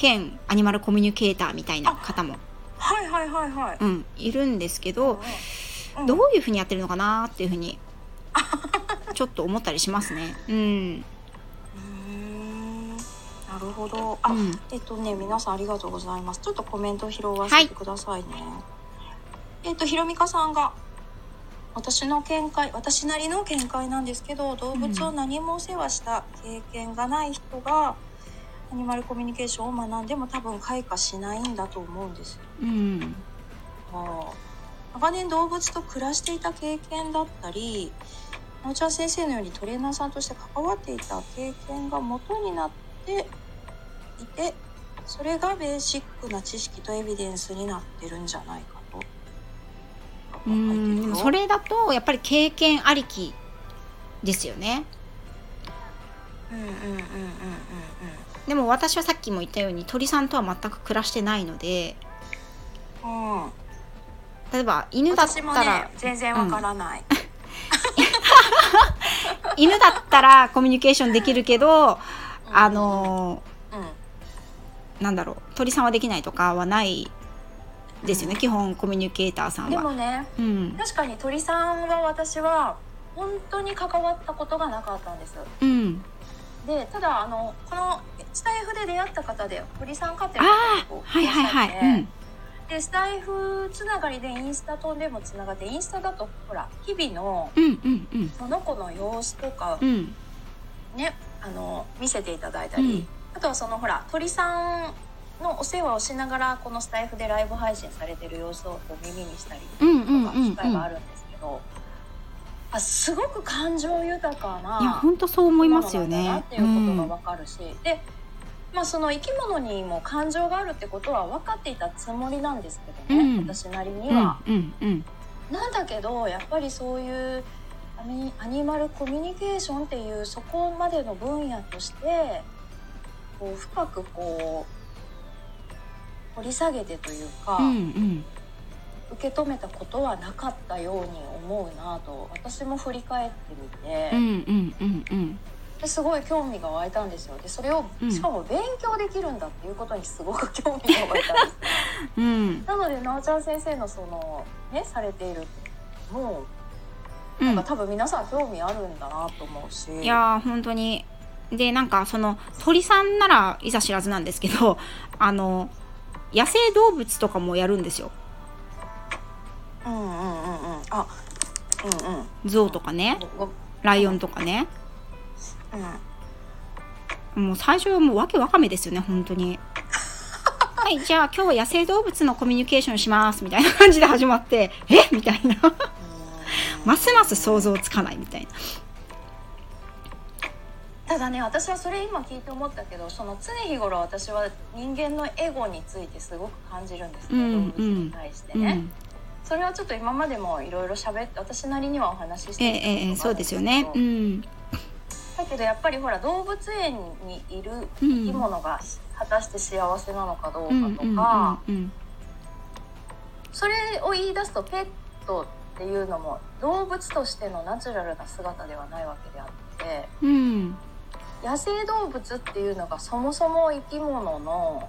兼アニマルコミュニケーターみたいな方も、はいはいはいはい。うん、いるんですけど、うん。どういうふうにやってるのかなっていうふうにちょっと思ったりしますね。うん、なるほど。あ、うん。えっとね皆さんありがとうございます。ちょっとコメント拾わせてくださいね、えっとひろみかさんが私の見解私なりの見解なんですけど動物を何もお世話した経験がない人が、アニマルコミュニケーションを学んでも多分開花しないんだと思うんですよ。うん、もう長年動物と暮らしていた経験だったりなおちゃん先生のようにトレーナーさんとして関わっていた経験が元になっていてそれがベーシックな知識とエビデンスになってるんじゃないかと。うんそれだとやっぱり経験ありきですよね。うんうんうんうんうんでも私はさっきも言ったように鳥さんとは全く暮らしてないのでうん。うん例えば犬だったら、ね全然わからない、犬だったらコミュニケーションできるけど、あのうん。なんだろう鳥さんはできないとかはないですよね、基本コミュニケーターさんでは。もねうん。確かに鳥さんは私は本当に関わったことがなかったんですうん、でただあのこのスタイフで出会った方で鳥さん飼ってるあ方がはいはいはい。うん。でスタイフつながりでインスタとでもつながってインスタだとほら日々のその子の様子とかうん。ねあの見せていただいたり、うん。あとはそのほら鳥さんのお世話をしながらこのスタイフでライブ配信されてる様子をこう耳にしたりうんうんとかうんうん。機会があるんですけど、あすごく感情豊かないや本当そう思いますよね。っ。ていうことが分かるし、で、まあ、その生き物にも感情があるってことは分かっていたつもりなんですけどね、うん。私なりにうんは。うんうん。なんだけどやっぱりそういうアニアニマルコミュニケーションっていうそこまでの分野としてこう深くこう掘り下げてというか、うんうん。受け止めたことはなかったように思うなと私も振り返ってみて。うんうんうんうん。ですごい興味が湧いたんですよ。でそれをうん。しかも勉強できるんだっていうことにすごく興味が湧いたんです うん。なのでなおちゃん先生のそのねされているもううん。なんか多分皆さん興味あるんだなと思うし。いやー本当に。でなんかその鳥さんならいざ知らずなんですけど あの野生動物とかもやるんですよ。うんうんうんうん。あうんうん。ゾウとかね。ライオンとかね。うん。もう最初はもうわけわかめですよね本当に。はいじゃあ今日は野生動物のコミュニケーションしますみたいな感じで始まってえ？みたいなますます想像つかないみたいな。ただね私はそれ今聞いて思ったけどその常日頃私は人間のエゴについてすごく感じるんですね、うん動物に対してね、うん。それはちょっと今までもいろいろ喋って私なりにはお話ししてええええそうですよね。けどうん。だけどやっぱりほら動物園にいるう生んき物が果たして幸せなのかどうかとか、うんそれを言い出すとペットっていうのも動物としてのナチュラルな姿ではないわけであってうん。野生動物っていうのがそもそも生き物の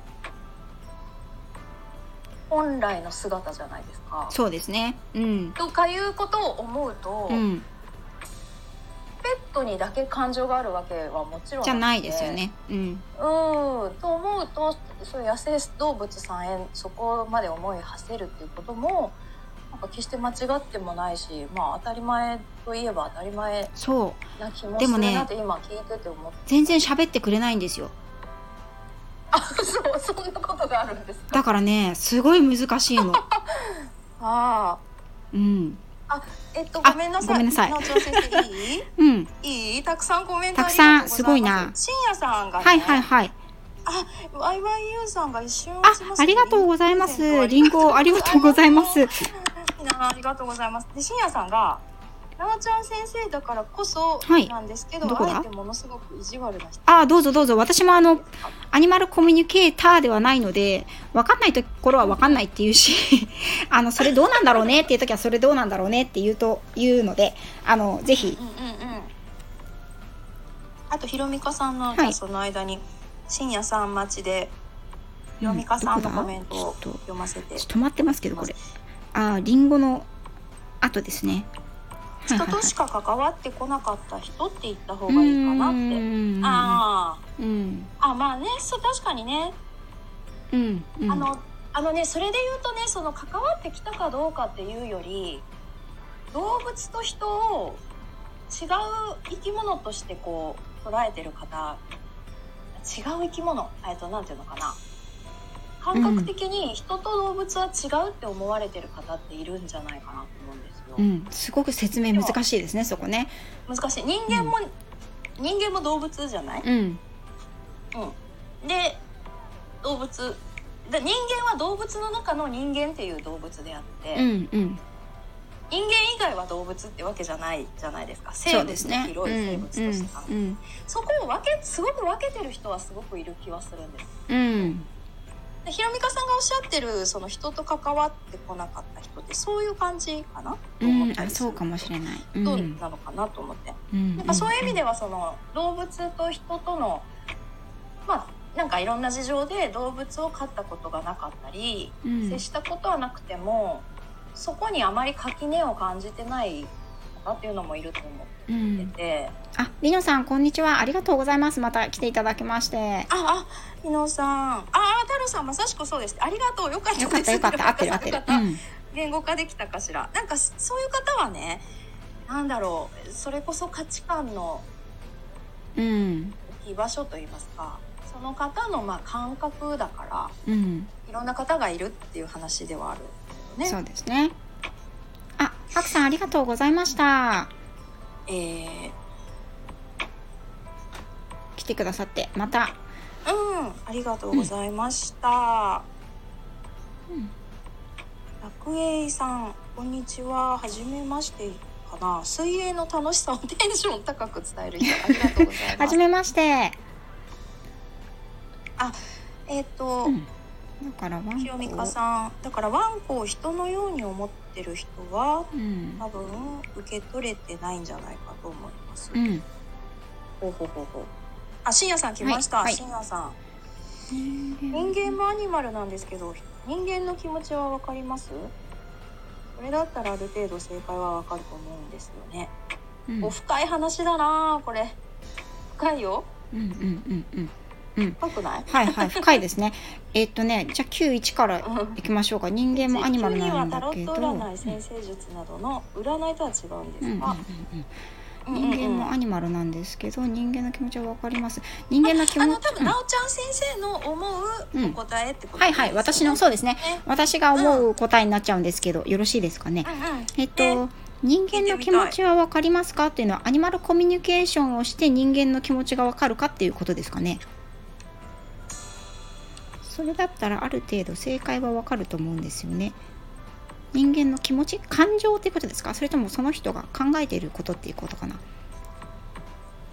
本来の姿じゃないですか。そうですね。うん。とかいうことを思うと、うん。ペットにだけ感情があるわけはもちろんじゃないですよ。ね。うん。うん。と思うとそういう野生動物さんへそこまで思いを馳せるっていうこともなんか決して間違ってもないしまあ当たり前といえば当たり前そうな気もでするなって今聞いてて思って。全然喋ってくれないんですよ。あそうそんなことがあるんですか？だからねすごい難しいの。あうん。あえっとあごめんなさい。ごめんなさい。うん。いい？たくさんコメントたくさんすごいな。深夜さんが、ね、はいはいはい。あ、YYU さんが一瞬あありがとうございます。リンゴゴありがとうございますみんなありがとうございます。で、深夜さんが、なおちゃん先生だからこそはい。なんですけど、どこだ？あえてものすごく意地悪な人。ああどうぞどうぞ。私もあのアニマルコミュニケーターではないので分かんないところは分かんないっていうし あのそれどうなんだろうねっていう時はそれどうなんだろうねって言うと言うのであのぜひ。うんうんうんあとひろみかさんの、はい。その間に深夜さん待ちでひろみかさんのコメントを読ませて。ちょっと止まってますけどこれああリンゴの後ですね。人としか関わってこなかった人って言った方がいいかなって。うん。あうん。ああまあねそう確かにね、うんうん。あのあのねそれで言うとねその関わってきたかどうかっていうより動物と人を違う生き物としてこう捉えてる方違う生き物えっとなんていうのかな感覚的に人と動物は違うって思われてる方っているんじゃないかなと思うんですよ。うん、すごく説明難しいですねそこね。難しい。人間も、人間も動物じゃない、うん。うん、で動物。で人間は動物の中の人間っていう動物であって、うんうん。人間以外は動物ってわけじゃないじゃないですか。生物ですね。広い生物としては、うんうんそこを分けすごく分けてる人はすごくいる気はするんです。うん。でひろみかさんがおっしゃってるその人と関わってこなかった人ってそういう感じかな？とうんあそうかもしれない。うん。どうなのかなと思って、うんなんかそういう意味ではその動物と人とのまあなんかいろんな事情で動物を飼ったことがなかったり、うん。接したことはなくてもそこにあまり垣根を感じてない方っていうのもいると思うってん。て、ありのさんこんにちは。ありがとうございます。また来ていただきまして。ああ伊野さん。ああ太郎さんまさしくそうですありがとう。よかったよかったよかった。合ってる合ってる。うん。言語化できたかしら。なんかそういう方はねなんだろう。それこそ価値観のうん。居場所といいますか。その方のまあ感覚だからうん。いろんな方がいるっていう話ではあるね。そうですねあパクさんありがとうございましたえー来てくださってまたうん、ありがとうございました。うん楽栄さん、こんにちは。はじめましてかな。水泳の楽しさをテンション高く伝える人、ありがとうございます。はじめましてえっ、と、うんだからワンコだからワンコを人のように思ってる人は、うん。多分受け取れてないんじゃないかと思います。うん。ほうほうほうほう。あ、しんやさん来ました。はいはい。しん。やさん。人間もアニマルなんですけど人間の気持ちはわかります？それだったらある程度正解はわかると思うんですよね、うん。お深い話だなあこれ。深いよ。うんうんうんうん深くない？はいはい深いですね。えっとねじゃあ91からうんいきましょうか。人間もアニマルなんだけど。占い先生術などの占いとは違うんですが、うんうんうんうん。うん人間もアニマルなんですけど人間の気持ちはわかります。人間の気あ持ちうんの多分なおちゃん先生の思うお答えってことはいはい私のそうですね。ね。私が思う答えになっちゃうんですけどよろしいですかね。うんうん。えっと、ね人間の気持ちはわかりますか？っていうのはアニマルコミュニケーションをして人間の気持ちがわかるかっていうことですかねそれだったらある程度正解はわかると思うんですよね。人間の気持ち感情っていうことですか？それともその人が考えていることっていうことかな？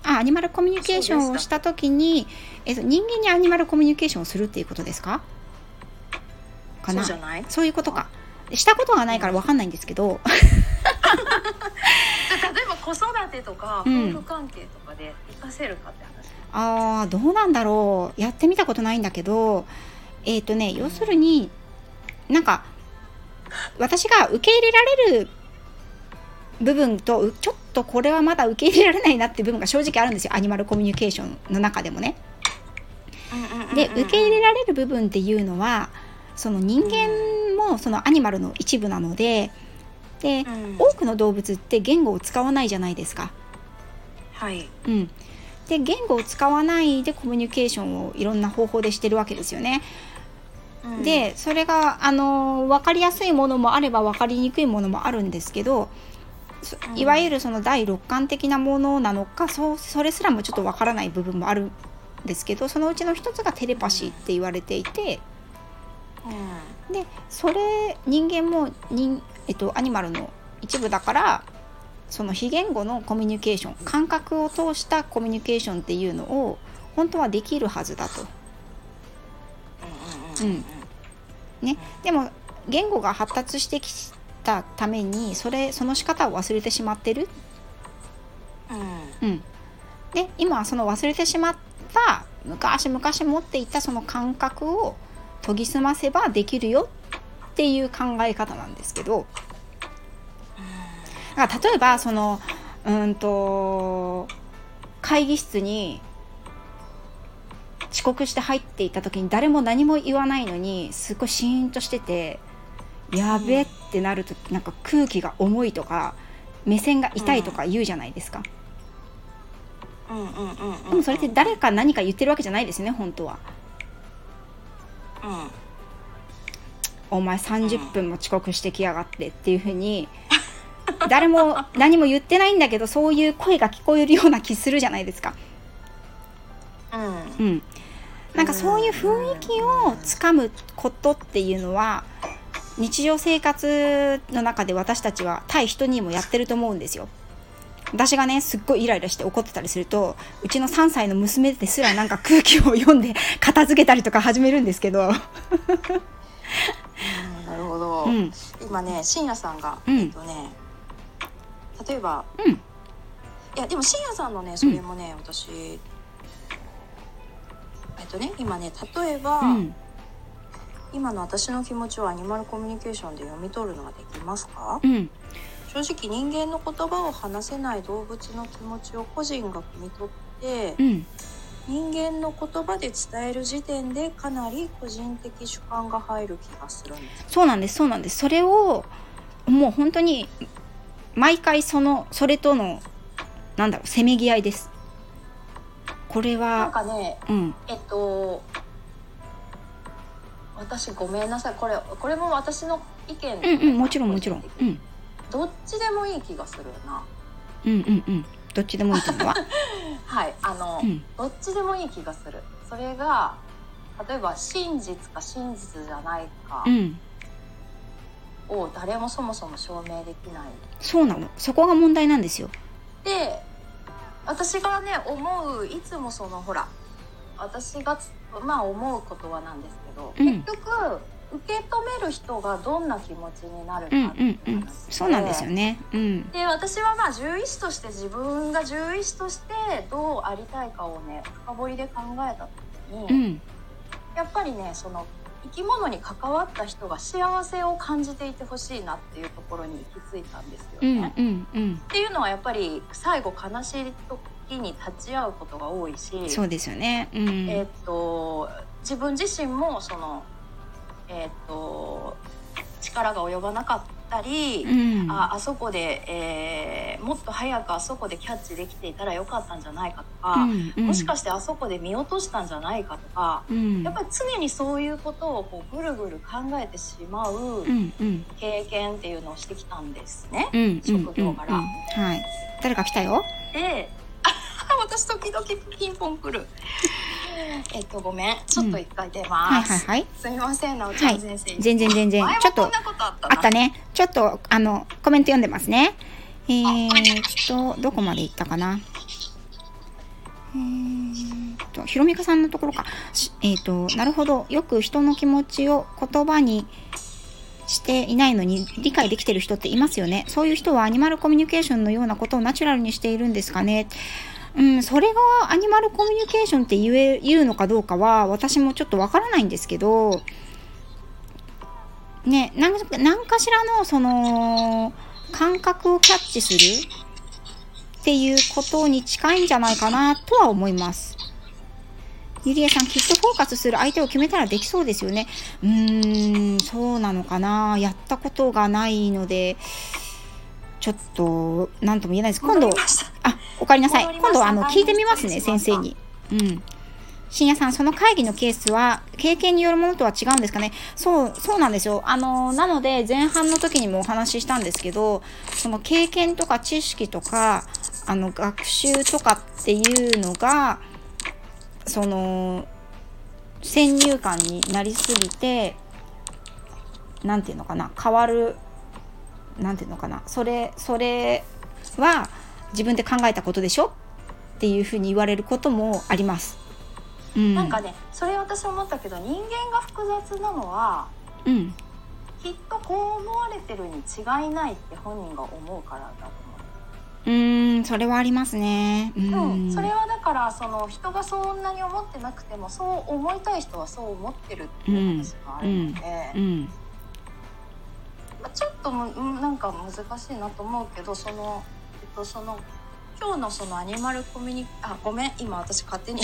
あアニマルコミュニケーションをした時にえ人間にアニマルコミュニケーションをするっていうことですか？かな？そうじゃない？そういうことか。したことがないからわかんないんですけど。例えば子育てとかうん。夫婦関係とかで活かせるかって話、あーどうなんだろう。やってみたことないんだけどえっ、とね要するになんか私が受け入れられる部分とうちょっとこれはまだ受け入れられないなっていう部分が正直あるんですよアニマルコミュニケーションの中でもね。で受け入れられる部分っていうのはその人間もそのアニマルの一部なのででうん多くの動物って言語を使わないじゃないですか。はいうん、で言語を使わないでコミュニケーションをいろんな方法でしてるわけですよね。うん。でそれがあの分かりやすいものもあれば分かりにくいものもあるんですけどいわゆるその第六感的なものなのかそうそれすらもちょっと分からない部分もあるんですけどそのうちの一つがテレパシーって言われていてうん。でそれ人間も人、えっと、アニマルの一部だからその非言語のコミュニケーション感覚を通したコミュニケーションっていうのを本当はできるはずだと。うんね、でも言語が発達してきたためにそれその仕方を忘れてしまってる。うん。うん、で今その忘れてしまった昔々持っていたその感覚を研ぎ澄ませばできるよっていう考え方なんですけど。だから例えばそのうんと会議室に遅刻して入っていった時に誰も何も言わないのにすごいシーンとしててやべってなるとなんか空気が重いとか目線が痛いとか言うじゃないですか。うんうんうんうんでもそれって誰か何か言ってるわけじゃないですね本当は。うんお前30分も遅刻してきやがってっていうふうに誰も何も言ってないんだけどそういう声が聞こえるような気するじゃないですか。うんうん、なんかそういう雰囲気をつかむことっていうのは日常生活の中で私たちは対人にもやってると思うんですよ。私がねすっごいイライラして怒ってたりするとうちの3歳の娘ですらなんか空気を読んで片付けたりとか始めるんですけど、うんなるほど、うん。今ね深夜さんが、うん。えっとね例えばうん、いやでも深夜さんのねそれもね、私えっとね今ね例えば、うん、今の私の気持ちをアニマルコミュニケーションで読み取るのができますか？うん、正直人間の言葉を話せない動物の気持ちを個人が汲み取ってうん、人間の言葉で伝える時点でかなり個人的主観が入る気がするんです。そうなんですそうなんです。それをもう本当に毎回そのそれとのなんだろうせめぎ合いですこれなんはかねうん。えっと私ごめんなさい。これこれも私の意見うんうんもちろんもちろん。うん。どっちでもいい気がするな。うんうんうん。どっちでもいいというのは？はいあの、うん。どっちでもいい気がする。それが例えば真実か真実じゃないかうん。を誰もそもそも証明できない。そうなの。そこが問題なんですよ。で私がね思ういつもそのほら私がつまあ思うことはなんですけど、うん。結局受け止める人がどんな気持ちになるかうんううん。そうなんですよね。うん。で私はまあ獣医師として自分が獣医師としてどうありたいかをね深掘りで考えた時に、うん。やっぱりねその生き物に関わった人が幸せを感じていてほしいなっていうところに行き着いたんですようね。んうんうん。っていうのはやっぱり最後悲しい時に立ち会うことが多いし、そうですよね。うん。えーっと自分自身もそのえーっと力が及ばなかったり、うん。ああそこで、えーもっと早くあそこでキャッチできていたらよかったんじゃないかとか、うんうん。もしかしてあそこで見落としたんじゃないかとか、うん。やっぱり常にそういうことをこうぐるぐる考えてしまううんうん。経験っていうのをしてきたんですね。うんうんうん。職業柄うん。はい。誰か来たよ。で私時々ピンポン来る。えっとごめんちょっと一回出はいます。はいはいすみませんなおちゃん先生。全然全然ちょっとあったね。ちょっと、あの、コメント読んでますね。えーっと、どこまで行ったかな？えーっと、ひろみかさんのところか。しえーっと、なるほど。よく人の気持ちを言葉にしていないのに理解できてる人っていますよね。そういう人はアニマルコミュニケーションのようなことをナチュラルにしているんですかね。うん、それがアニマルコミュニケーションって言え言うのかどうかは私もちょっとわからないんですけど、ね、なんか何かしらのその感覚をキャッチするっていうことに近いんじゃないかなとは思います。ゆりえさん、きっとフォーカスする相手を決めたらできそうですよね。うーん、そうなのかな。やったことがないので、ちょっと、なんとも言えないです。今度、あ、おかえりなさい。今度はあのはい聞いてみますね、先生に。うん。深夜さん、その会議のケースは経験によるものとは違うんですかね？そう、そうなんですよ。あの、なので前半の時にもお話ししたんですけど、その経験とか知識とか、あの、学習とかっていうのが、その、先入観になりすぎて、なんていうのかな、変わる、なんていうのかな、それ、それは自分で考えたことでしょ？っていうふうに言われることもあります。うん、なんかねそれ私思ったけど人間が複雑なのはうん、きっとこう思われてるに違いないって本人が思うからだと思うーん、それはありますね。うう。うん、ん、それはだからその人がそんなに思ってなくてもそう思いたい人はそう思ってるっていう話があるので、うん、まあちょっとなんか難しいなと思うけどそのとその今日のそのアニマルコミュニあごめん今私勝手に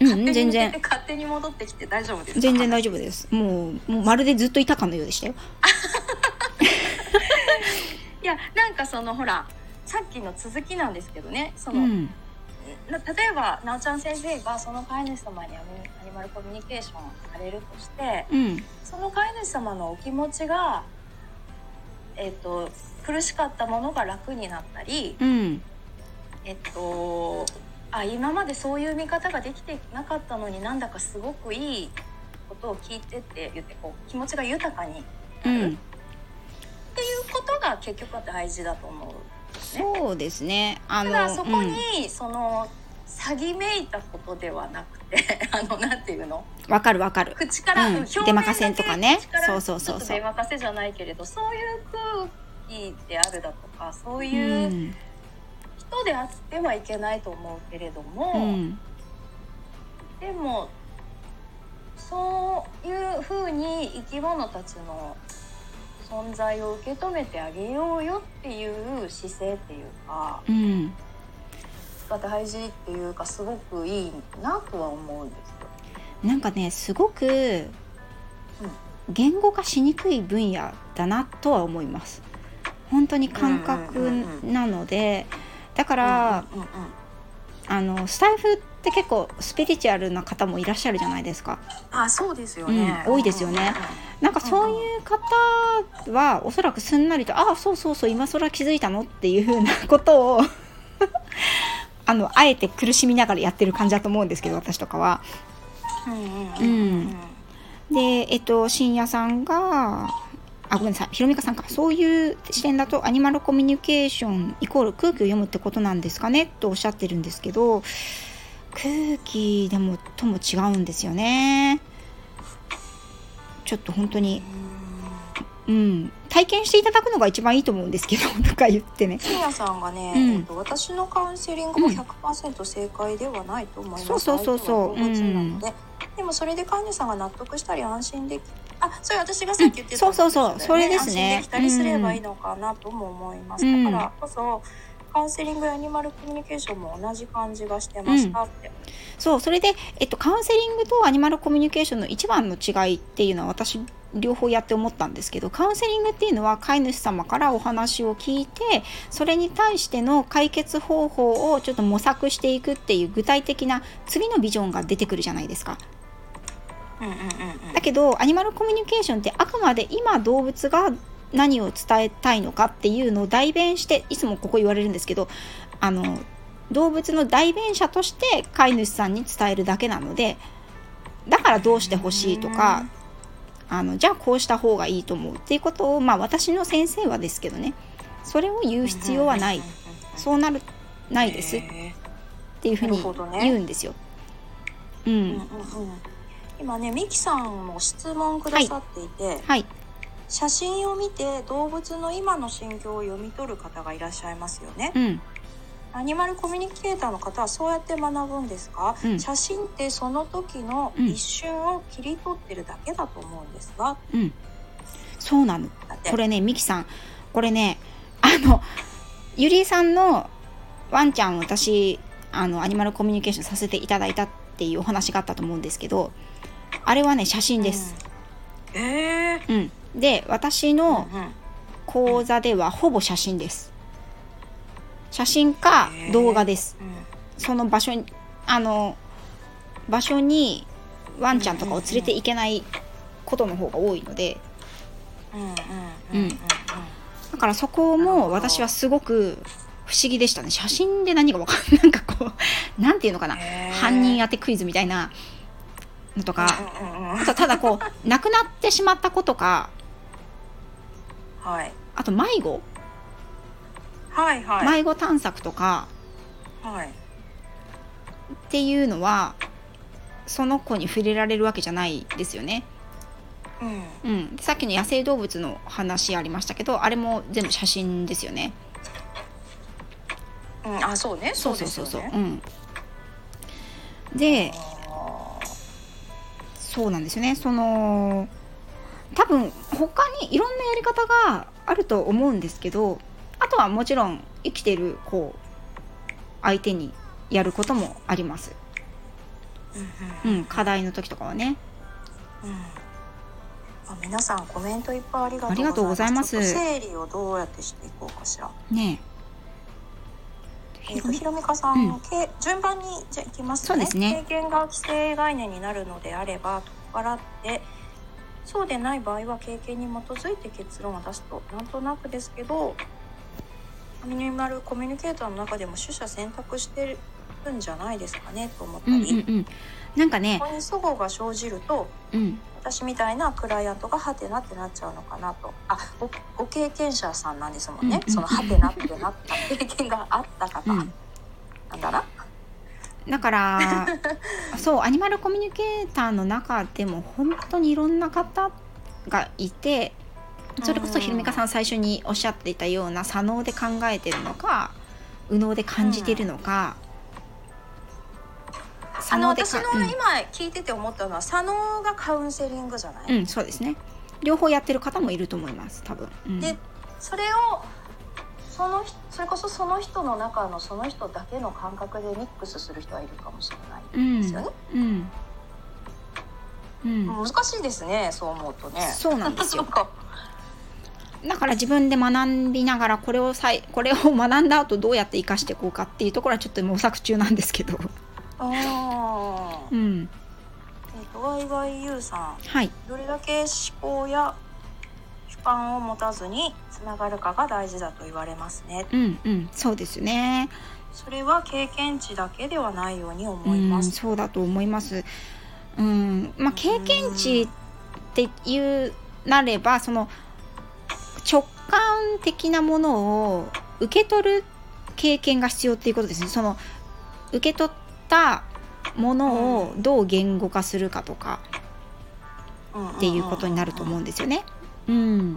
うん、勝手に全然。勝手に戻ってきて大丈夫ですか？全然大丈夫です。もうもうまるでずっといたかのようでしたよ。いやなんかそのほらさっきの続きなんですけどね。その、うん、な例えばなおちゃん先生がその飼い主様にアニマルコミュニケーションされるとしてうん、その飼い主様のお気持ちが、えっと苦しかったものが楽になったり、うん、えっとあ今までそういう見方ができてなかったのになんだかすごくいいことを聞いてって言ってこう気持ちが豊かにうん、っていうことが結局は大事だと思う。そうですね。あの、ただそこうんに、その詐欺めいたことではなくて あのなんていうの？わかるわかる。口から、うん。出任せんとかね。そうそうそうそう。出任せじゃないけれどそういう空気であるだとかそうう、いうん人であってはいけないと思うけれども、うん、でもそういうふうに生き物たちの存在を受け止めてあげようよっていう姿勢っていうかうん、が大事っていうかすごくいいなとは思うんですよ。なんかね、すごく言語化しにくい分野だなとは思います。本当に感覚なので、だから、あのスタイフって結構スピリチュアルな方もいらっしゃるじゃないですか。あそうですよね、うん多いですよねなんかそういう方はおそらくすんなりと「ああそうそうそう今更気づいたの?」っていうふうなことを あのあえて苦しみながらやってる感じだと思うんですけど私とかは。うんでえっと深夜さんがあごめんなさい。ひろみかさんか。そういう視点だとアニマルコミュニケーションイコール空気を読むってことなんですかね？とおっしゃってるんですけど空気でもとも違うんですよね。ちょっと本当にうん、体験していただくのが一番いいと思うんですけど とか言ってね。深夜さんがね、うん。えっと、私のカウンセリングも100%正解ではないと思います、そうそうそうそう。相手は動物なので、でもそれで飼い主さんが納得したり安心できあそれ私がさっき言ってた、うんそうそうそうそれですね。安心できたりすればいいのかなとも思います、うん。だからこそカウンセリングやアニマルコミュニケーションも同じ感じがしてましたって、そうそれで、えっと、カウンセリングとアニマルコミュニケーションの一番の違いっていうのは私両方やって思ったんですけどカウンセリングっていうのは飼い主様からお話を聞いてそれに対しての解決方法をちょっと模索していくっていう具体的な次のビジョンが出てくるじゃないですか。だけどアニマルコミュニケーションってあくまで今動物が何を伝えたいのかっていうのを代弁していつもここ言われるんですけどあの動物の代弁者として飼い主さんに伝えるだけなのでだからどうしてほしいとかあのじゃあこうした方がいいと思うっていうことをまあ私の先生はですけどねそれを言う必要はない。そうなるないです。っへていうふうに言うんですよ。うん今ねミキさんも質問くださっていて、はい。写真を見て動物の今の心境を読み取る方がいらっしゃいますよね。うん。アニマルコミュニケーターの方はそうやって学ぶんですか、うん。写真ってその時のうん。一瞬を切り取ってるだけだと思うんですが、うん。そうなの。これねミキさん。これねあのゆりえさんのワンちゃん私あのアニマルコミュニケーションさせていただいたっていうお話があったと思うんですけどあれはね写真です、うん。ええうん。で私の講座ではほぼ写真です。写真か動画です。うん。その場所にあの場所にワンちゃんとかを連れて行けないことの方が多いので。うんだからそこも私はすごく不思議でしたね写真で何がわかんないなん。かこうなん。ていうのかなへー犯人当てクイズみたいなのとかあとただこう 亡くなってしまった子とか。はい。あと迷子。はいはい。迷子探索とか。はい。っていうのはその子に触れられるわけじゃないですよね。うん。うん、さっきの野生動物の話ありましたけどあれも全部写真ですよね。うん、あそうね。そうですよそう、ね。うん、であそうなんですよね。その多分他にいろんなやり方があると思うんですけどあとはもちろん生きてるこう相手にやることもあります、ーうん。うん、課題の時とかはね。うん。あ皆さんコメントいっぱいありがとうありがとうございます。整理をどうやってしていこうかしら。ねえーとひろみかさん、うん。け順番にじゃあいきますね。すね。経験が規制概念になるのであれば取っ払ってそうでない場合は経験に基づいて結論を出すとなんとなくですけどミニマルコミュニケーターの中でも取捨選択してるんじゃないですかねと思ったうん。り、うんうん。なんかねここに齟齬が生じるとうん。私みたいなクライアントがハテナってなっちゃうのかなと。あごご経験者さんなんですもんね、うんうん。そのハテナってなった経験があった方、うん。なんだな。だから そうアニマルコミュニケーターの中でも本当にいろんな方がいてそれこそひろみかさん最初におっしゃっていたような左脳で考えてるのか右脳で感じてるのか、あの私の今聞いてて思ったのは左脳がカウンセリングじゃない、うん、うん、そうですね。両方やってる方もいると思います多分、うん、でそれをその人それこそその人の中のその人だけの感覚でミックスする人はいるかもしれないうんですよね、うん。うん、難しいですねそう思うとね。そうなんですよ。だから自分で学びながらこれをさいこれを学んだ後どうやって生かしていこうかっていうところはちょっと模索中なんですけど、あー。うん、えっ、と YYU さん。はい。どれだけ思考や主観を持たずにつながるかが大事だと言われますね。うんうん。そうですよね。それは経験値だけではないようにう思います、ん。そうだと思います。うん。まあ経験値っていうなればその直感的なものを受け取る経験が必要っていうことですね。その受け取ったものをどう言語化するかとかっていうことになると思うんですよね。うん。うん。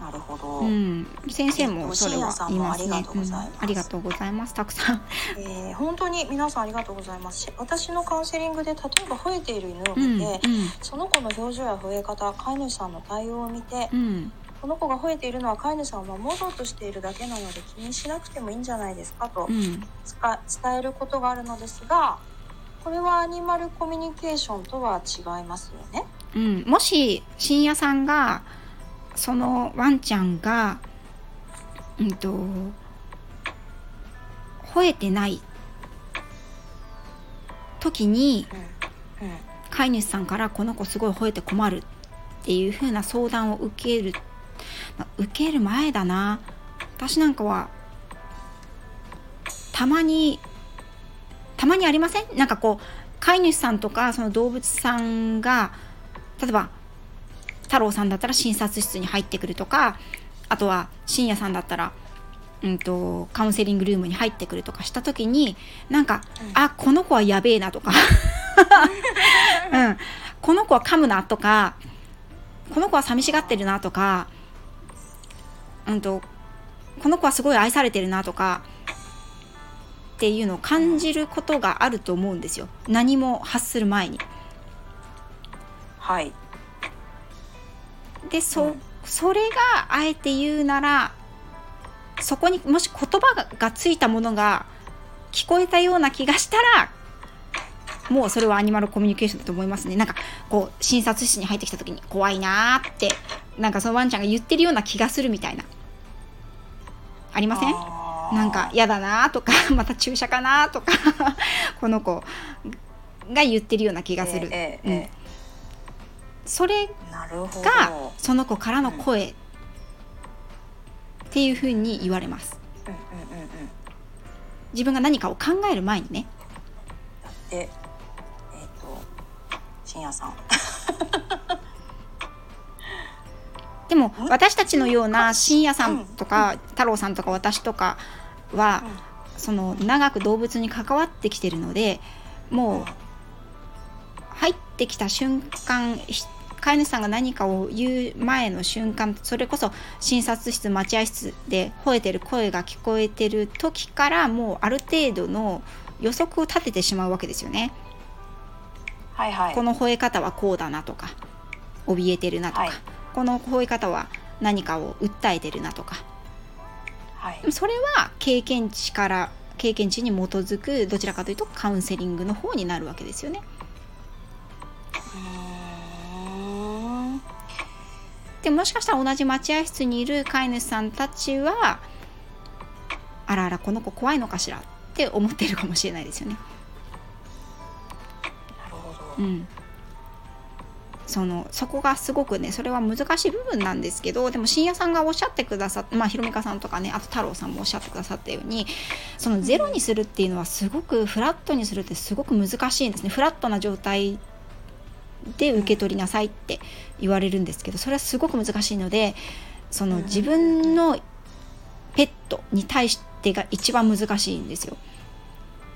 なるほど、うん、先生もそれは言いますね。ありがとうございます。うん。ありがとうございます。たくさん。えー本当に皆さんありがとうございます。し私のカウンセリングで例えば吠えている犬をうん、見て、うん、その子の表情や吠え方飼い主さんの対応を見て、うん、この子が吠えているのは飼い主さんを守ろうとしているだけなので気にしなくてもいいんじゃないですかとうん、伝えることがあるのですがこれはアニマルコミュニケーションとは違いますよね。うん、もし深夜さんがそのワンちゃんがうんと吠えてない時にうん。うん。飼い主さんからこの子すごい吠えて困るっていう風な相談を受ける、まあ受ける前だな。私なんかはたまにたまにありません？なんかこう飼い主さんとかその動物さんが例えば太郎さんだったら診察室に入ってくるとかあとは深夜さんだったら、うん、とカウンセリングルームに入ってくるとかした時になんか、うん。あこの子はやべえなとか、うん、この子は噛むなとかこの子は寂しがってるなとか、うん、とこの子はすごい愛されてるなとかっていうのを感じることがあると思うんですよ。何も発する前に。はい。でそ,、うん。それがあえて言うならそこにもし言葉ががついたものが聞こえたような気がしたらもうそれはアニマルコミュニケーションだと思いますね。なんかこう診察室に入ってきた時に怖いなーってなんかそのワンちゃんが言ってるような気がするみたいなありません？なんか嫌だなーとか また注射かなーとか この子が言ってるような気がする、うんええええ。それがその子からの声っていうふうに言われます。うんうんうんうん。自分が何かを考える前にね。でえっ、と深夜さんでも私たちのような深夜さんとか太郎さんとか私とかはその長く動物に関わってきてるのでもう入ってきた瞬間飼い主さんが何かを言う前の瞬間それこそ診察室待合室で吠えてる声が聞こえてる時からもうある程度の予測を立ててしまうわけですよね。はいはい、この吠え方はこうだなとか怯えてるなとか、はい、この吠え方は何かを訴えてるなとか、はい、それは経験値から経験値に基づくどちらかというとカウンセリングの方になるわけですよね。でもしかしたら同じ待合室にいる飼い主さんたちはあらあらこの子怖いのかしらって思ってるかもしれないですよね。うんそのそこがすごくねそれは難しい部分なんですけどでも深夜さんがおっしゃってくださってまあひろみかさんとかねあと太郎さんもおっしゃってくださったようにそのゼロにするっていうのはすごくフラットにするってすごく難しいんですねフラットな状態で受け取りなさいって言われるんですけどそれはすごく難しいのでその自分のペットに対してが一番難しいんですよ。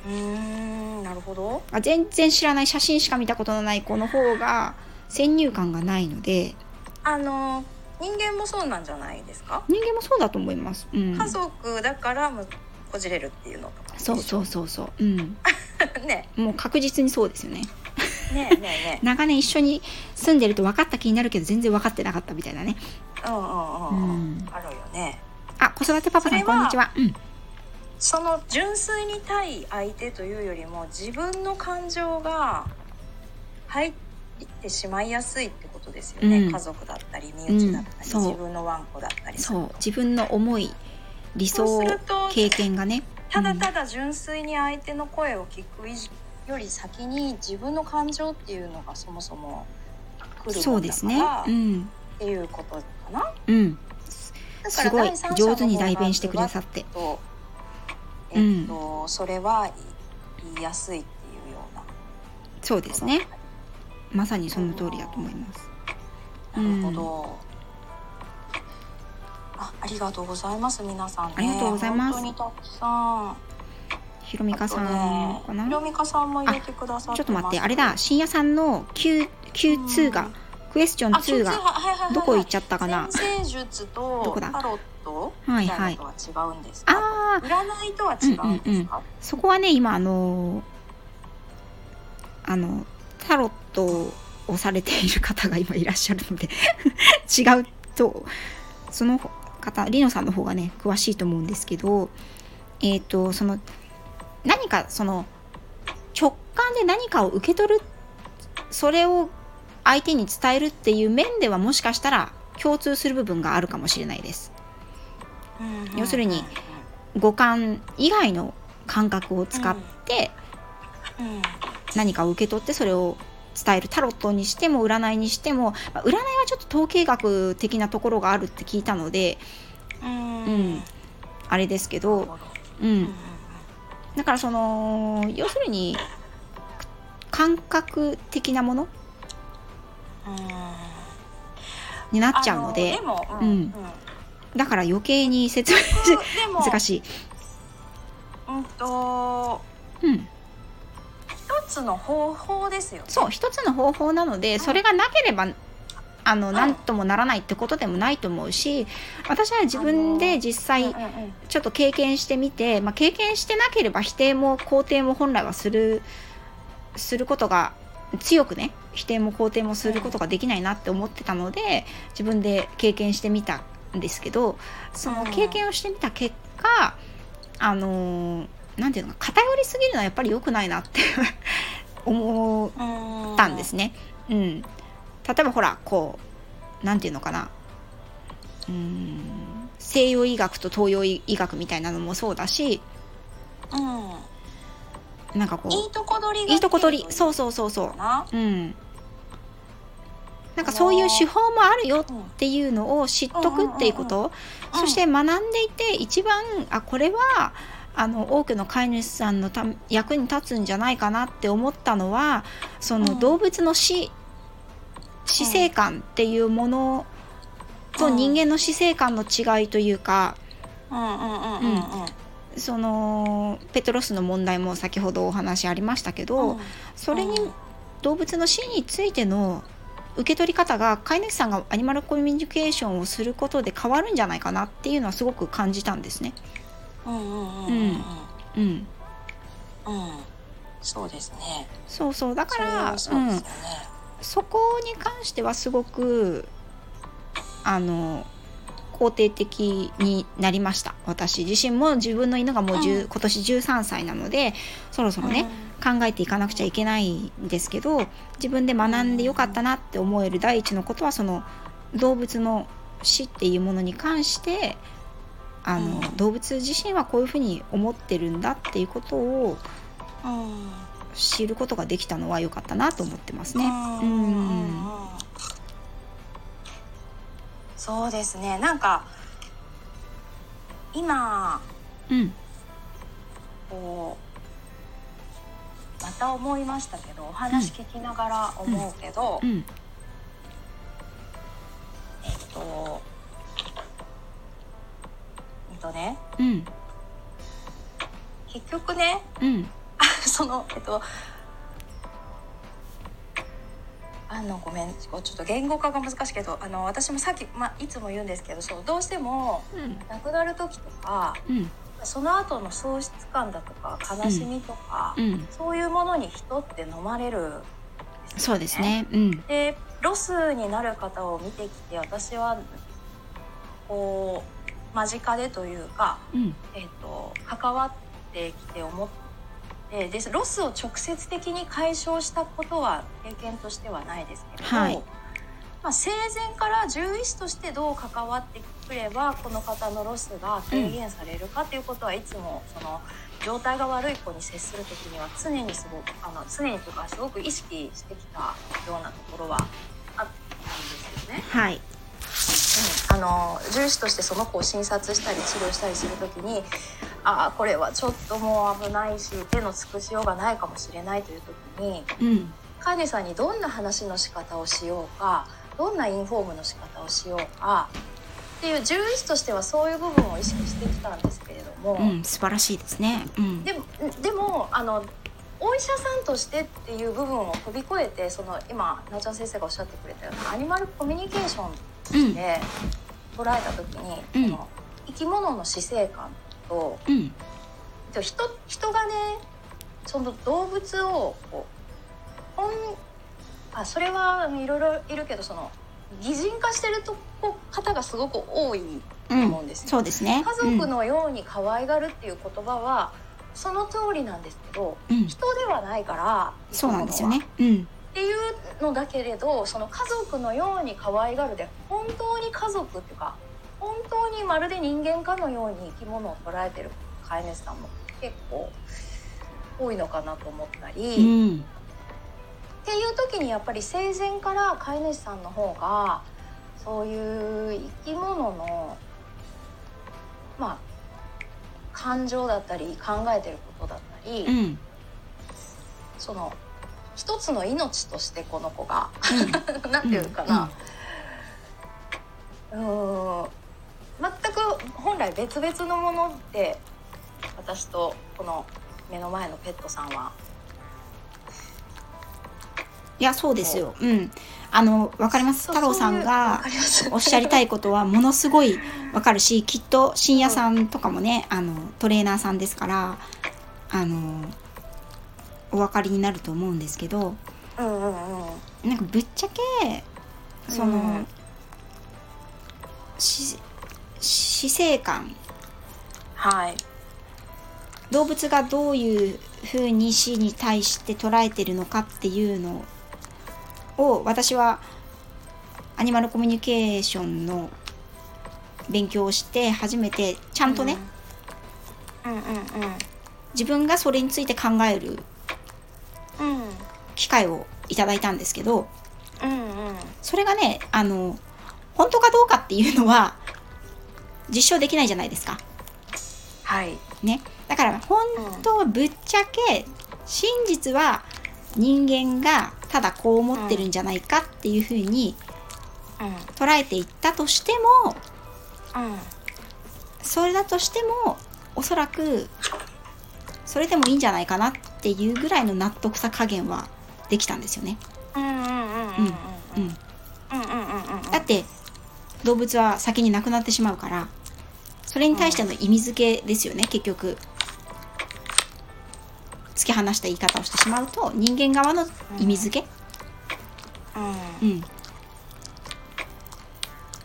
うんなるほど全然知らない写真しか見たことのない子の方が先入観がないのであの人間もそうなんじゃないですか？人間もそうだと思います、うん、家族だからこじれるっていうの。そうそうそうそう。うん。ね。もう確実にそうですよね。ねえねえね 長年一緒に住んでると分かった気になるけど全然分かってなかったみたいなね。うんうんうん、うん、あるよね。あ子育てパパさんこんにちは、うん、その純粋に対相手というよりも自分の感情が入ってしまいやすいってことですよね、うん、家族だったり身内だったり、うん、自分のワンコだったり。そう。自分の思い理想経験がね。ただただ純粋に相手の声を聞くより先に自分の感情っていうのがそもそも来るそうですね、うん、っていうことかな。うん、すごい上手に代弁してくださって。えっと、うん、それは言いやすいっていうような。そうですね。まさにその通りだと思います。なるほど。あ、ありがとうございます。皆さん、ね、ありがとうございます。本当にたくさん。ひろみかさんかな？ひろみかさんも入れてくださちょっと待って、あれだ、深夜さんの Q Q 2が、クエスチョン2がどこ行っちゃったかな？先生術とタロットはいはい。違うんですか？ああ、占いとは違うんですか？そこはね、今あのあのタロットをされている方が今いらっしゃるので 違うとその方リノさんの方がね詳しいと思うんですけどえっ、ー、とその何かその直感で何かを受け取るそれを相手に伝えるっていう面ではもしかしたら共通する部分があるかもしれないです。要するに五感以外の感覚を使って何かを受け取ってそれを伝えるタロットにしても占いにしても占いはちょっと統計学的なところがあるって聞いたのでうん、あれですけど、うん、だからその要するに感覚的なものになっちゃうのでうん、だから余計に説明 難しい。うんとうん。一つの方法ですよ、ね、そう一つの方法なので、それがなければあの何ともならないってことでもないと思うし私は自分で実際ちょっと経験してみて、まあ、経験してなければ否定も肯定も本来はするすることが強くね否定も肯定もすることができないなって思ってたので自分で経験してみたんですけどその経験をしてみた結果あの何て言うのか偏りすぎるのはやっぱり良くないなって 思ったんですね。うん。例えばほらこう何て言うのかな。うん。西洋医学と東洋医学みたいなのもそうだし、うん、なんかこういいとこ取りいいとこ取り。そうそうそうそう。うん。なんかそういう手法もあるよっていうのを知っとくっていうこと、そして学んでいて一番あこれはあの多くの飼い主さんのた役に立つんじゃないかなって思ったのはその動物の死死生観っていうものと人間の死生観の違いというか、そのペトロスの問題も先ほどお話ありましたけど、うん。それに動物の死についての受け取り方が飼い主さんがアニマルコミュニケーションをすることで変わるんじゃないかなっていうのはすごく感じたんですね。うんうんうんうんうん、うんそうですね。そうそう。だからはそうですよね、そこに関してはすごくあの肯定的になりました。私自身も自分の犬がもう10、うん。今年13歳なのでそろそろね、考えていかなくちゃいけないんですけど自分で学んでよかったなって思える第一のことはその動物の死っていうものに関してあの、うん。動物自身はこういうふうに思ってるんだっていうことを知ることができたのは良かったなと思ってますね。うんうんそうですね。なんか今うん。こうまた思いましたけどお話聞きながら思うけど、うん。えっととね。うん。結局ねうん。そのえっとあのごめんちょっと言語化が難しいけどあの私もさっき、まあ、いつも言うんですけどそうどうしてもうん。亡くなる時とかうん。その後の喪失感だとか悲しみとか、うん。そういうものに人って飲まれるんよそうですね。うん。でロスになる方を見てきて私はこう間近でというか、うん。えー、と関わってきて思ってでロスを直接的に解消したことは経験としてはないですけれど、はい。まあ、生前から獣医師としてどう関わってくればこの方のロスが軽減されるかということはいつもその状態が悪い子に接する時には常にすごくあの常にとかすごく意識してきたようなところはあったんですよね。はい。うん、あの獣医師としてその子を診察したり治療したりする時にああこれはちょっともう危ないし手の尽くしようがないかもしれないという時にうん。飼い主さんにどんな話の仕方をしようかどんなインフォームの仕方をしようかっていう獣医師としてはそういう部分を意識してきたんですけれども、うん素晴らしいですね。うん。でもでもあのお医者さんとしてっていう部分を飛び越えてその今なおちゃん先生がおっしゃってくれたようなアニマルコミュニケーションうん。で捉えた時に、うん。その生き物の死生観とうん。で人人がねその動物をこうほんあそれはいろいろいるけどその擬人化してるとこ方がすごく多いとうん思うんですよ。そうですね。家族のように可愛がるっていう言葉はその通りなんですけどうん、うん人ではないからそうなんですよね。うんっていうのだけれどその家族のように可愛がるで本当に家族っていうか本当にまるで人間かのように生き物を捉えてる飼い主さんも結構多いのかなと思ったり、うん。っていう時にやっぱり生前から飼い主さんの方がそういう生き物のまあ感情だったり考えてることだったり、うん。その一つの命としてこの子が なんていうかな、うーん。全く本来別々のものって私とこの目の前のペットさんは。いやそうですよ。う。ん。あのわかります？太郎さんがおっしゃりたいことは ものすごいわかるし、きっと深夜さんとかもね、あのトレーナーさんですから、あのお分かりになると思うんですけど、うんうんうん。なんかぶっちゃけその、うんし死生観。はい。動物がどういうふうに死に対して捉えてるのかっていうのを私はアニマルコミュニケーションの勉強をして初めてちゃんとね、うんうんうん自分がそれについて考えるうんうん機会をいただいたんですけどうんうん。それがねあの本当かどうかっていうのは実証できないじゃないですか。はい。ね、だから本当はぶっちゃけ真実は人間がただこう思ってるんじゃないかっていうふうに捉えていったとしてもうん。それだとしてもおそらくそれでもいいんじゃないかなっていうぐらいの納得さ加減はできたんですよね。うんうんうんうんうん。うんうん、うんうんうんうんだって動物は先に亡くなってしまうからそれに対しての意味付けですよね結局。突き放した言い方をしてしまうと人間側の意味付け、うん。うん、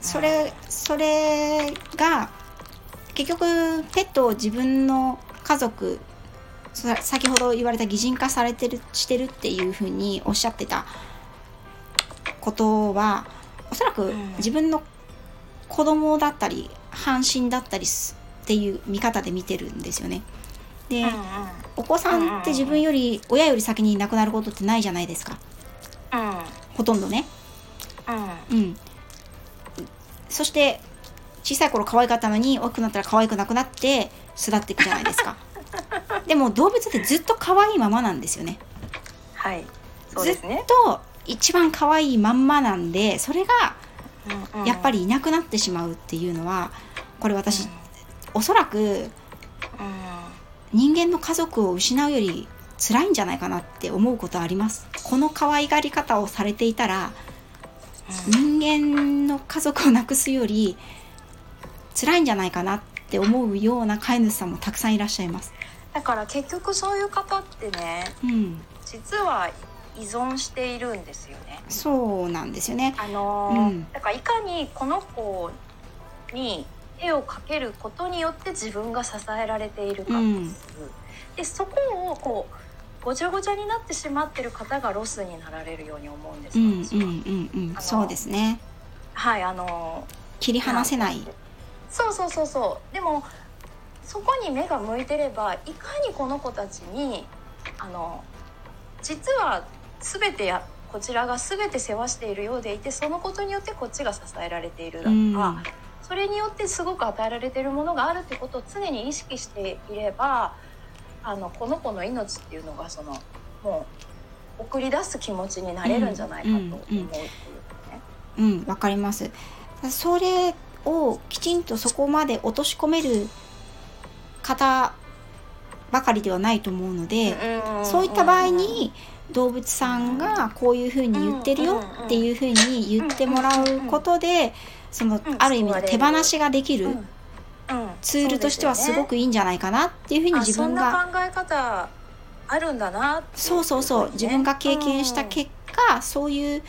それそれが結局ペットを自分の家族さ先ほど言われた擬人化されてるしてるっていうふうにおっしゃってたことはおそらくうん。自分の子供だったり半身だったりすっていう見方で見てるんですよね。で、うんお子さんって自分より親より先に亡くなることってないじゃないですか。うん。ほとんどね。うん。うん、そして小さい頃可愛かったのに大きくなったら可愛くなくなって巣立っていくじゃないですか でも動物ってずっと可愛いままなんですよね。はいそうですね。ずっと一番可愛いまんまなんでそれがやっぱりりいなくなってしまうっていうのはこれ私、おそらく人間の家族を失うより辛いんじゃないかなって思うことあります。この可愛がり方をされていたら人間の家族をなくすより辛いんじゃないかなって思うような飼い主さんもたくさんいらっしゃいます。だから結局そういう方ってねうん、実は依存しているんですよね。そうなんですよね。あのーうん。だからいかにこの子に絵を描けることによって自分が支えられているかっていう、うんでそこをこうごちゃごちゃになってしまってる方がロスになられるように思うんです。うんうんうんうん。そうですね。はいあの切り離せない。そうそうそうそう。でもそこに目が向いてればいかにこの子たちにあの実は全てやこちらが全て世話しているようでいてそのことによってこっちが支えられているだとか、うんそれによってすごく与えられているものがあるってことを常に意識していればあのこの子の命っていうのがそのもう送り出す気持ちになれるんじゃないかと思うっていうかね。うんわかります。それをきちんとそこまで落とし込める方ばかりではないと思うので、そういった場合に動物さんがこういうふうに言ってるよっていうふうに言ってもらうことでそのうん。ある意味の手放しができるツールとしてはすごくいいんじゃないかなっていうふうにあ自分がそんな考え方あるんだなそうそうそう。自分が経験した結果そういう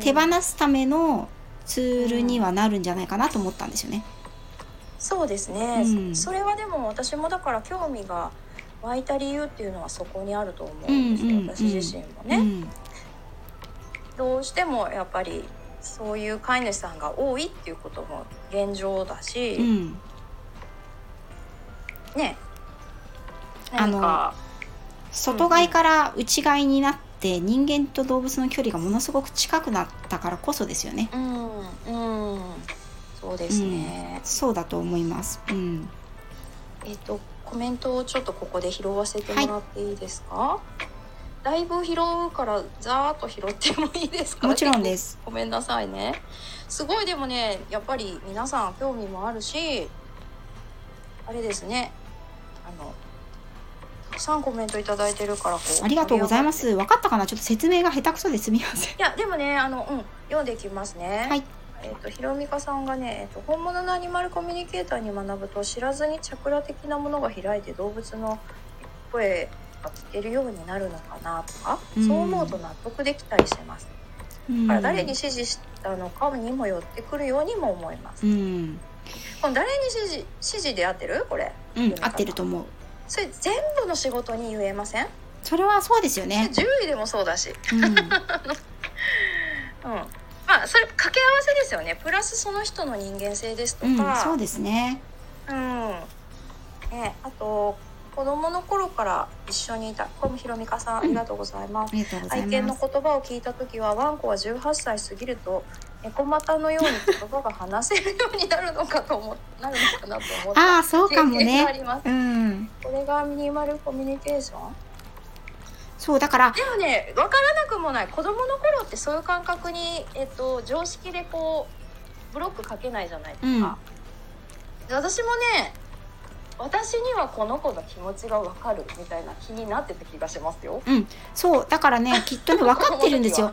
手放すすためのツールにはなるんじゃないかなと思ったんですよね。そうですね、うん。それはでも私もだから興味が湧いた理由っていうのはそこにあると思うんですよ、私自身もね、うん。どうしてもやっぱりそういう飼い主さんが多いっていうことも現状だし、うん。ね。あの何か。外側から内側になって人間と動物の距離がものすごく近くなったからこそですよね。うん。うんそうですね、そうだと思います。うん、えっとコメントをちょっとここで拾わせてもらってい。いですか、だいぶ拾うからざーっと拾ってもいいですか？もちろんです。ごめんなさいね。すごいでもねやっぱり皆さん興味もあるしあれですね。あのたくさんコメントいただいてるからこうありがとうございま盛す。分かったかな？ちょっと説明が下手くそですみません。いやでもねあのうん読んでいきますね。はいえっ、とひろみかさんがね、えっと本物のアニマルコミュニケーターに学ぶと知らずにチャクラ的なものが開いて動物の声が聞けるようになるのかなとか、うん。そう思うと納得できたりします。うん。だから誰に指示したのかにも寄ってくるようにも思います、うん、この誰に指示指示で合ってる？これ。うん、合ってると思う。それ全部の仕事に言えません？それはそうですよね。獣医でもそうだし。うん、うんまあそれ掛け合わせですよね。プラスその人の人間性ですとうん、か、そうですね。うん。ね、あと子供の頃から一緒にいたこれもひろみかさんありがとうございます、うござい愛犬の。言葉を聞いた時はワンコは18歳過ぎると猫股のように言葉が話せるようになるのかと思なるのかなと思ってああ、そうかもね。ります。うん、これがミニマルコミュニケーション？そうだからでもね分からなくもない。子供の頃ってそういう感覚に、えっと、常識でこうブロックかけないじゃないですか、で私もね私にはこの子の気持ちが分かるみたいな気になってた気がしますよ。うん。そうだからね きっとね分かってるんですよ。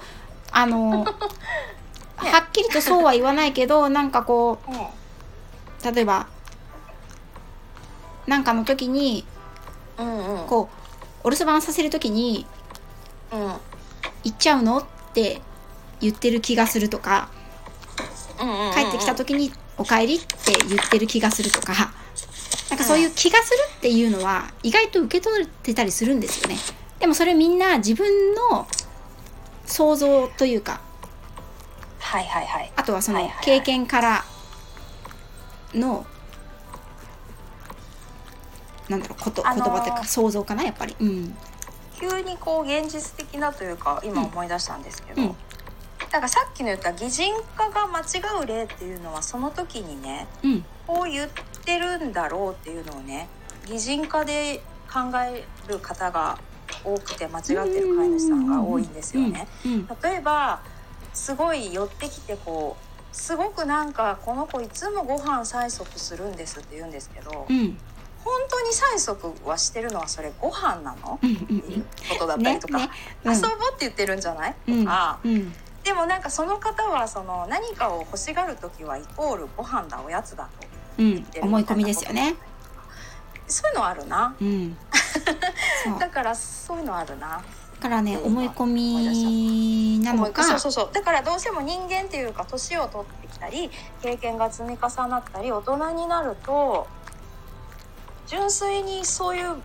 あの はっきりとそうは言わないけどなんかこうん。う例えばなんかの時にうんうん。こうお留守番させる時にうん。行っちゃうの？って言ってる気がするとか。帰ってきた時に「おかえり」って言ってる気がするとか。なんかそういう気がするっていうのは意外と受け取ってたりするんですよね。でもそれみんな自分の想像というか。はいはいはい。あとはその経験からのなんだろうことあのー言葉というか想像かなやっぱり。うん。急にこう現実的なというか今思い出したんですけど、うん。だからさっきの言った擬人化が間違う例っていうのはその時にねうん。こう言ってるんだろうっていうのをね擬人化で考える方が多くて間違ってる飼い主さんが多いんですよね。うん。例えばすごい寄ってきてこうすごくなんかこの子いつもご飯催促するんですって言うんですけどうん本当に催促はしてるのはそれご飯なの？うんうっていうんことだったねりとか、ね遊ぼうって言ってるんじゃない、うん。とかうん。でもなんかその方はその何かを欲しがる時はイコールご飯だおやつだとうん。思い込みですよね。そういうのあるな。だからそういうのあるな。だからね思い込みなのか。そうそうそう。だからどうしても人間っていうか年を取ってきたり経験が積み重なったり大人になると純粋にそういう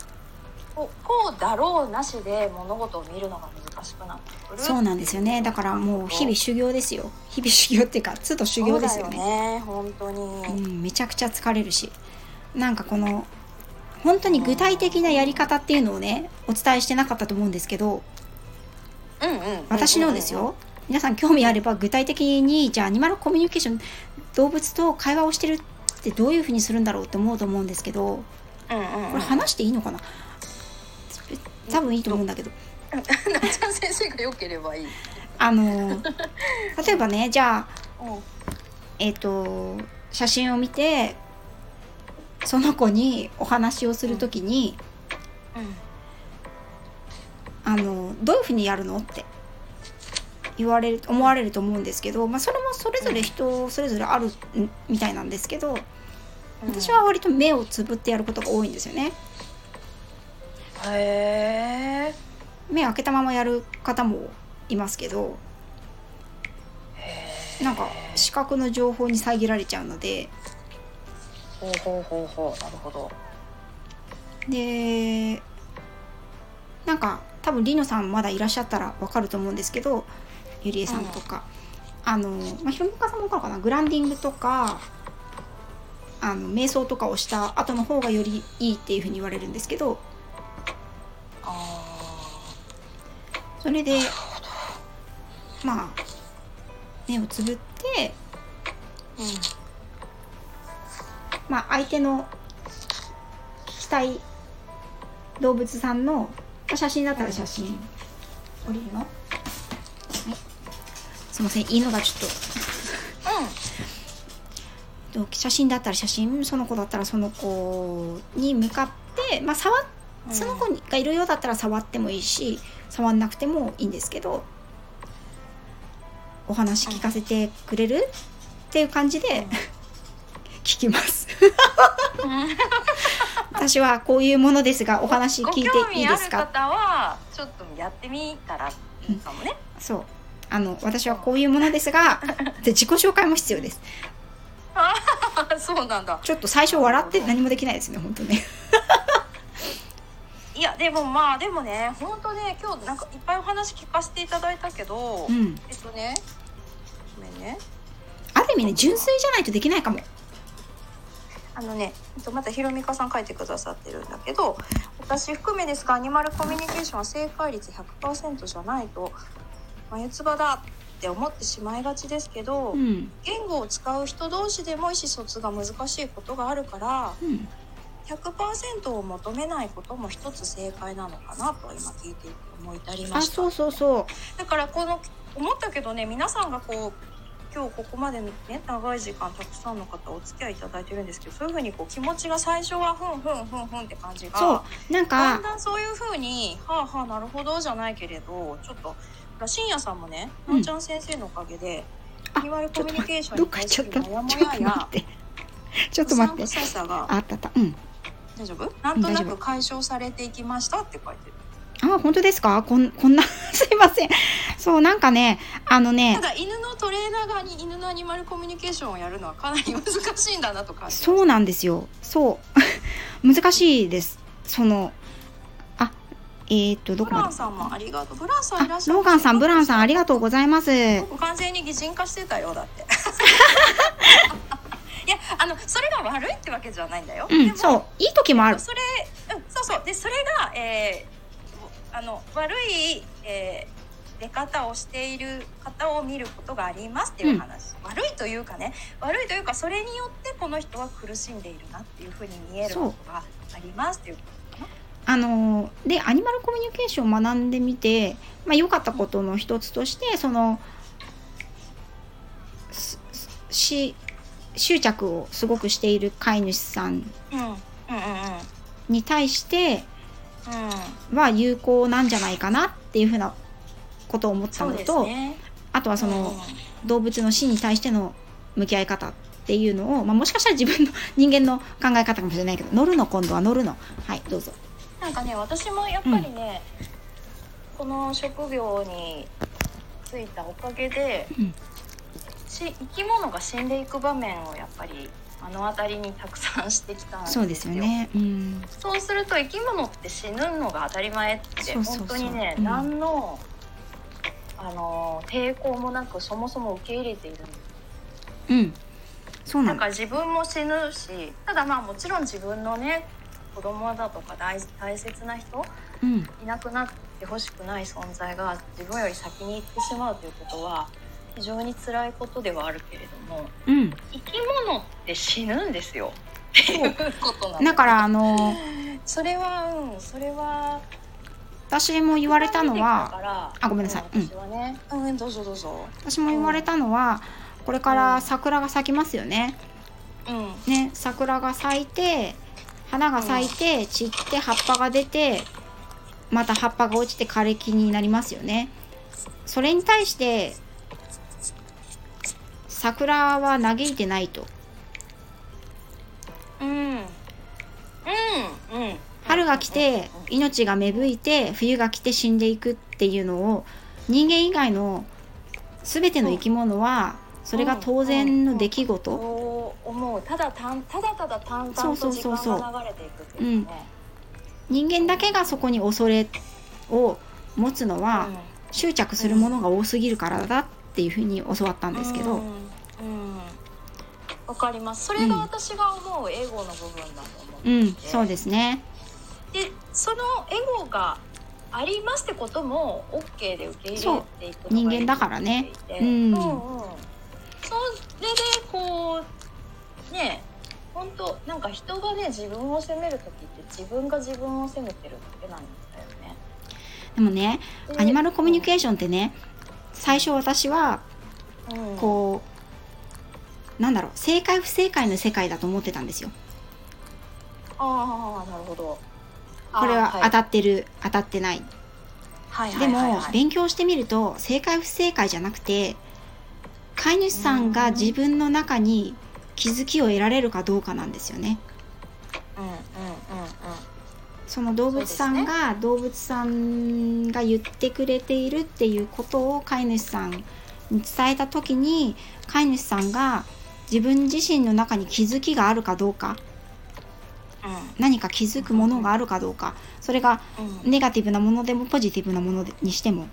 こうこうだろうなしで物事を見るのが難しくなってくる。そうなんですよね。だからもう日々修行ですよ。日々修行っていうか都度修行ですよそうだねよね本当に、うん、めちゃくちゃ疲れるし。なんかこの本当に具体的なやり方っていうのをねお伝えしてなかったと思うんですけどうんうん。私のですよ。皆さん興味あれば具体的にじゃあアニマルコミュニケーション動物と会話をしてるってどういうふうにするんだろうって思うと思うんですけどうんうんうんこれ話していいのかな？多分いいと思うんだけど。なっちゃん先生が良ければいい。あの 例えばねじゃあうん。えっ、と写真を見てその子にお話をするときに、あのどういうふうにやるのって言われる思われると思うんですけど、まあ、それもそれぞれ人それぞれあるんみたいなんですけど私は割と目をつぶってやることが多いんですよね。へえ。目開けたままやる方もいますけどなんか視覚の情報に遮られちゃうのでほうほうほうほうなるほど。でなんか多分リノさんまだいらっしゃったらわかると思うんですけどゆりえさんとか、あの、まあ、ひろみかさんもわかるかな？グランディングとかあの瞑想とかをした後の方がよりいいっていうふうに言われるんですけど。それでまあ目をつぶって、うん。まあ、相手の聞きたい動物さんの写真だったら写真降りるの、はい、すいませんいいのがちょっと。と写真だったら写真その子だったらその子に向かって、まあ、触。その子がいるようだったら触ってもいいし触んなくてもいいんですけどお話聞かせてくれるっていう感じで 聞きます。私はこういうものですがお話聞いていいですご興味あるか方はちょっとやってみたらいいかもね。そう。あの私はこういうものですが で自己紹介も必要ですそうなんだ。ちょっと最初笑って何もできないですね本当ね いやでもまあでもね本当ね今日なんかいっぱいお話聞かせていただいたけど、うん。えっとねごめんね。ある意味ね純粋じゃないとできないかも。あのねえっとまたひろみかさん書いてくださってるんだけど私含めですがアニマルコミュニケーションは正解率100%じゃないと眉唾だって思ってしまいがちですけど、うん。言語を使う人同士でも意思疎通が難しいことがあるからうん。100%を求めないことも一つ正解なのかなと今聞いて思い至りあました。そうそうそう。だからこの思ったけどね皆さんがこう今日ここまでね長い時間たくさんの方お付き合いいただいてるんですけどそういうふうにこう気持ちが最初はふんふんふんふんって感じがそう。なんだかんだんそういうふうにはあはあなるほどじゃないけれどちょっと深夜さんもねうん。のんちゃん先生のおかげで、あアニマルコミュニケーションに対するモヤモちょっとヤや待って。ちょっと待って。うさささがあったた。うん。大丈夫？なんとなく解消されていきましたって書いて。るあ本当ですか？こんこんな すいません。そうなんかねあのねただ犬のトレーナー側に犬のアニマルコミュニケーションをやるのはかなり難しいんだなと感じますそうなんですよそう難しいですそのあえっ、とどこまで？ブランさんもありがとうブランさんいらあっしゃるローガンさんブランさんありがとうございます。僕完全に擬人化してたよだって。いやあのそれが悪いってわけじゃないんだよ、うんそういい時もある。それ、うん、そうそう。でそれが、えーあの悪い、えー出方をしている方を見ることがありますっていう話、悪いというかね悪いというかそれによってこの人は苦しんでいるなっていうふうに見えることがありますっていうあのでアニマルコミュニケーションを学んでみてまあ良かったことの一つとしてそのすし執着をすごくしている飼い主さんに対してうんは有効なんじゃないかなっていうふうなことを思ったのと、ね。あとはその、うん。動物の死に対しての向き合い方っていうのを、まあ、もしかしたら自分の人間の考え方かもしれないけど乗るの今度は乗るの。はいどうぞなんかね私もやっぱりね、この職業に就いたおかげで、うん。し生き物が死んでいく場面をやっぱり目の当たりにたくさんしてきたんですよ。そうですよね。うん。そうすると生き物って死ぬのが当たり前って本当にね、うん。何のあの抵抗もなくそもそも受け入れている。んですうん。そうなのだから自分も死ぬしただまあもちろん自分のね子供だとか大大切な人うん。いなくなってほしくない存在が自分より先に行ってしまうということは非常に辛いことではあるけれどもうん。生き物って死ぬんですよ。だからあのそれはうんそれは私も言われたのはああごめんなさい。うん。私はね。うんどうぞどうぞ。私も言われたのはこれから桜が咲きますよね。うん。ね桜が咲いて花が咲いて散って葉っぱが出てまた葉っぱが落ちて枯れ木になりますよね。それに対して桜は嘆いてないと。うん。うん。うん。春が来て命が芽吹いて冬が来て死んでいくっていうのを人間以外の全ての生き物はそれが当然の出来事。そう思う。ただただただ淡々と時間が流れていくっていうかね人間だけがそこに恐れを持つのは執着するものが多すぎるからだっていうふうに教わったんですけど、うん。うん。わかります。それが私が思うエゴの部分だと思う、うん、そうですね。でそのエゴがありますってことも OK で受け入れていくのが人間だからね。うんうん。うんそれでこうね本当なんか人がね自分を責める時って自分が自分を責めてるだけなんだよね。でもね、でアニマルコミュニケーションってね、最初私はうん。こう、なんだろう、正解不正解の世界だと思ってたんですよ。ああなるほど。これは当あたってる、当たってない。はいはでもいはい。はい勉強してみると正解不正解じゃなくて飼い主さんが自分の中に気づきを得られるかどうかなんですよね。うんうんうんうん。その動物さんが、動物さんが言ってくれているっていうことを飼い主さんに伝えた時に飼い主さんが自分自身の中に気づきがあるかどうか。何か気づくものがあるかどうか。それがうんうん。ネガティブなものでもポジティブなものでにしても、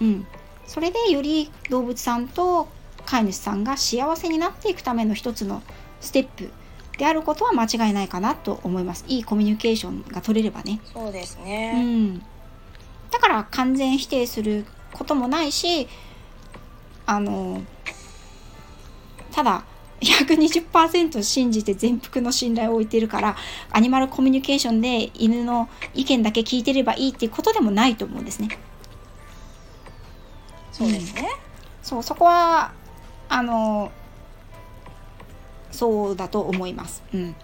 うん。うん、それでより動物さんと飼い主さんが幸せになっていくための一つのステップであることは間違いないかなと思います。いいコミュニケーションが取れればね、そうですうね、ん、だから完全否定することもないしあのただ120%信じて全幅の信頼を置いてるからアニマルコミュニケーションで犬の意見だけ聞いてればいいっていうことでもないと思うんですね。そうですね、そうそこはあのそうだと思います。うん、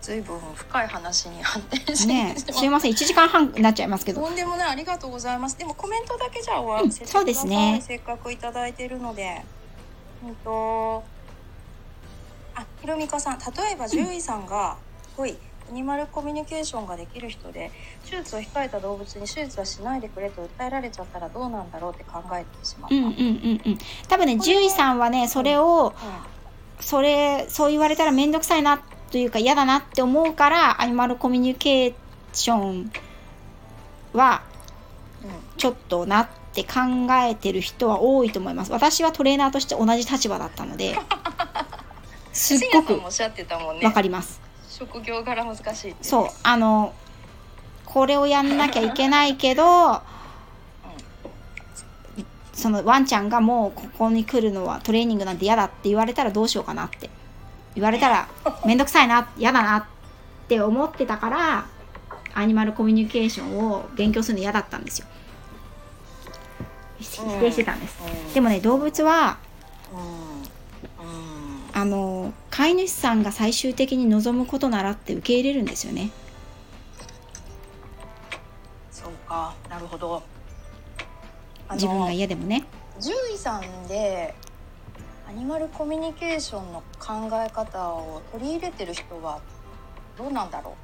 ずいぶん深い話に発展してね。すいません。1時間半になっちゃいますけど。とんでもない。ありがとうございます。でもコメントだけじゃあ終わらせてください、そうですね。せっかくいただいているので。うんとあひろみかさん。例えば獣医さんが「ほい。アニマルコミュニケーションができる人で手術を控えた動物に手術はしないでくれと訴えられちゃったらどうなんだろうって考えてしまった、うんうんうんうん。多分ね獣医さんはねそれをそれそう言われたら面倒くさいなというか嫌だなって思うからアニマルコミュニケーションはうんうんちょっとなって考えてる人は多いと思います。私はトレーナーとして同じ立場だったので すっ深ごくわかります職業柄難しいそうあのこれをやんなきゃいけないけどそのワンちゃんがもうここに来るのはトレーニングなんて嫌だって言われたらどうしようかなって。言われたら めんどくさいな嫌だなって思ってたからアニマルコミュニケーションを勉強するの嫌だったんですよ。否定してたんです、うんでもね動物はあの飼い主さんが最終的に望むことならって受け入れるんですよね。そうか。なるほど。自分が嫌でもね。獣医さんでアニマルコミュニケーションの考え方を取り入れてる人はどうなんだろ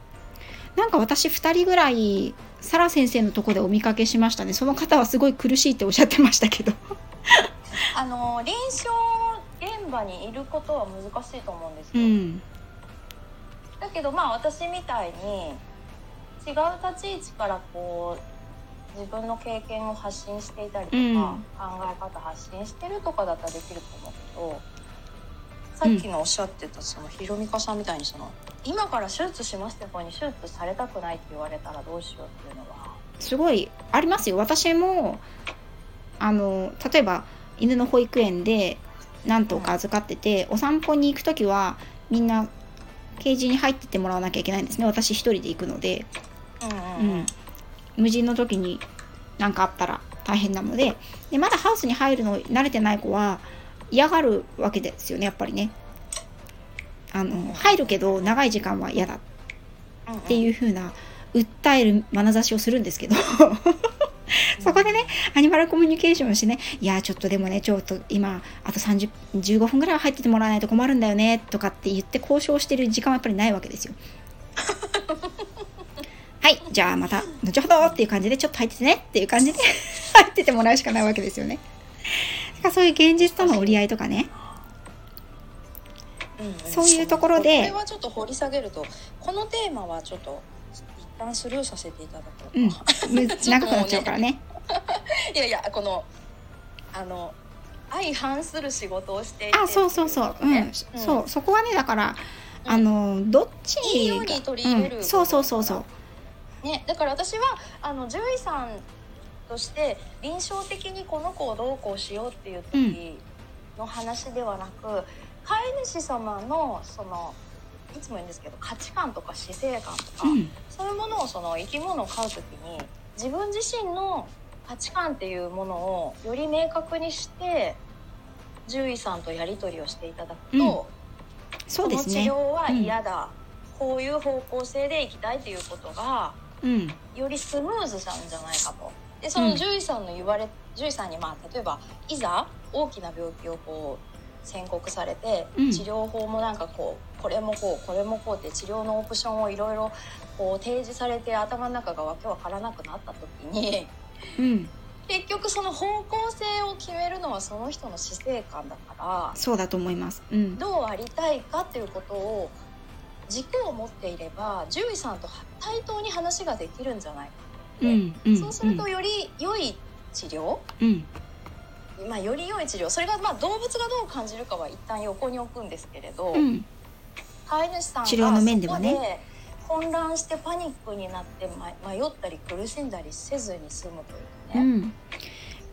なんか私2人ぐらいサラ先生のとこでお見かけしましたね。その方はすごい苦しいっておっしゃってましたけど。うあの臨床現場にいることは難しいと思うんですよ、うん。だけどまあ私みたいに違う立ち位置からこう自分の経験を発信していたりとか、うん。考え方発信してるとかだったらできると思うけどさっきのおっしゃってたそのひろみかさんみたいにその今から手術しますって子に手術されたくないって言われたらどうしようっていうのは。すごいありますよ。私もあの例えば犬の保育園で何頭か預かってて、お散歩に行く時はみんなケージに入ってってもらわなきゃいけないんですね。私一人で行くので、うん無人の時に何かあったら大変なので。でまだハウスに入るの慣れてない子は嫌がるわけですよねやっぱりね。あの入るけど長い時間は嫌だうんっていう風な訴える眼差しをするんですけど そこでねアニマルコミュニケーションをしてねいやちょっとでもねちょっと今あと30 15分ぐらいは入っててもらわないと困るんだよねとかって言って交渉してる時間はやっぱりないわけですよ。はいじゃあまた後ほどっていう感じでちょっと入っててねっていう感じで 入っててもらうしかないわけですよね。だからそういう現実との折り合いとかねうんうんそういうところでこれはちょっと掘り下げるとこのテーマはちょっと一旦スルーさせていただこうかうん。長くなっちゃうからね。いやいやこのあの相反する仕事をしていてあそうそうそう、うん。ねそう。そこはねだからあのどっちがいいように取り入れるうん。そうそうそうそう。ね、だから私はあの獣医さんとして臨床的にこの子をどうこうしようっていう時の話ではなく、飼い主様のそのいつも言うんですけど価値観とか死生観とか、うん。そういうものをその生き物を飼う時に自分自身の価値観っていうものをより明確にして獣医さんとやり取りをしていただくと、この治そうですね。療は嫌だ、こういう方向性でいきたいっていうことがうん。よりスムーズなんじゃないかと。でその獣医さんの言われ、獣医さんにまあ例えばいざ大きな病気をこう宣告されて、うん。治療法もなんかこうこれもこうこれもこうって治療のオプションをいろいろこう提示されて頭の中がわけわからなくなった時にうん。結局その方向性を決めるのはその人の死生観だからそうだと思います。うん。どうありたいかっていうことを軸を持っていれば獣医さんと対等に話ができるんじゃないかうでんうん。そうするとより良い治療、うんまあ、より良い治療それがまあ動物がどう感じるかは一旦横に置くんですけれど、うん。飼い主さんが治療の面ではね。混乱してパニックになってま迷ったり苦しんだりせずに済むというかね、うん。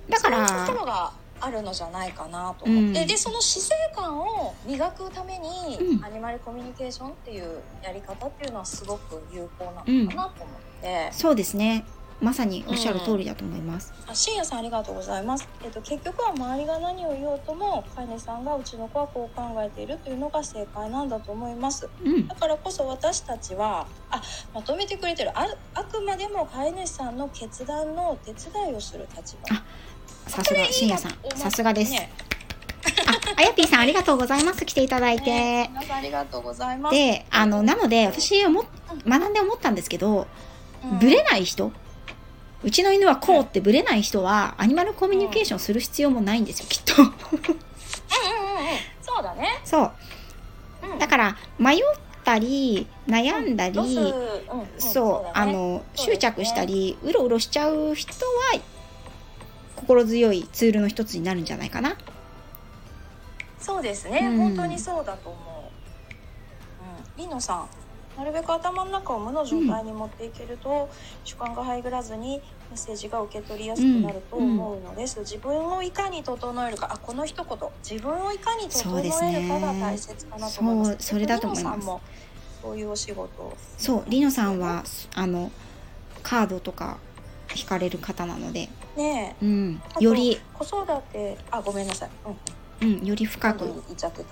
だかそういうらところがあるのじゃないかなと思って、うん。でその姿勢感を磨くために、うん。アニマルコミュニケーションっていうやり方っていうのはすごく有効なのかなと思って、そうですねまさにおっしゃる通りだと思います、あ深夜さんありがとうございます、えっと、結局は周りが何を言おうとも飼い主さんがうちの子はこう考えているというのが正解なんだと思います。うん。だからこそ私たちはあまとめてくれてる。ああくまでも飼い主さんの決断のお手伝いをする立場。あさすが深夜さん。さすがです、ねああやぴーさんありがとうございます。来ていただいて、ねありがとうございます。であのなので私思っ学んで思ったんですけどうん。ブレない人うちの犬はこうってブレない人はアニマルコミュニケーションする必要もないんですよきっと。うんうんうんうん。そうだね、そう。うん、だから迷ったり悩んだり、そうあの執着したりうろうろしちゃう人は心強いツールの一つになるんじゃないかな。そうですね、うん。本当にそうだと思う、うん、リノさんなるべく頭の中を無の状態に持っていけると、主観が入らずにメッセージが受け取りやすくなると思うのです、自分をいかに整えるかあこの一言。自分をいかに整えるかが大切かなと思います。そうそれだと思います。そういうお仕事。をそうリノさんはあのカードとか引かれる方なので、ねえ。うん、より、子育てあごめんなさい、うん、うん、より深く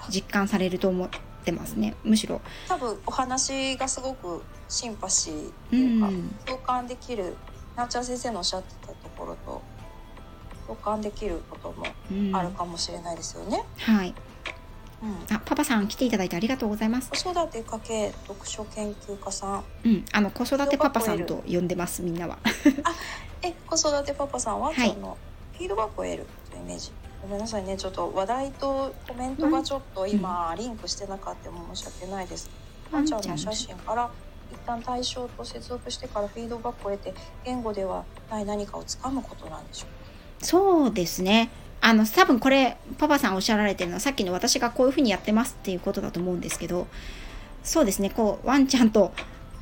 実感されると思ってますね。むしろ、多分お話がすごくシンパシーとういうか、ん、共感できるなっちゃん先生のおっしゃってたところと共感できることもうん。あるかもしれないですよね。はい。うん。あパパさん来ていただいてありがとうございます。子育てかけ読書研究家さん。うん。あの子育てパパさんと呼んでますみんなは。え子育てパパさんは、はい。そのフィードバックを得るというイメージごめんなさいね。ちょっと話題とコメントがちょっと今、リンクしてなかったも申し訳ないです。ワンちゃんの写真から一旦対象と接続してからフィードバックを得て言語ではない何かをつかむことなんでしょうそうですね。あの多分これパパさんおっしゃられてるのはさっきの私がこういうふうにやってますっていうことだと思うんですけどそうですね。こうワンちゃんと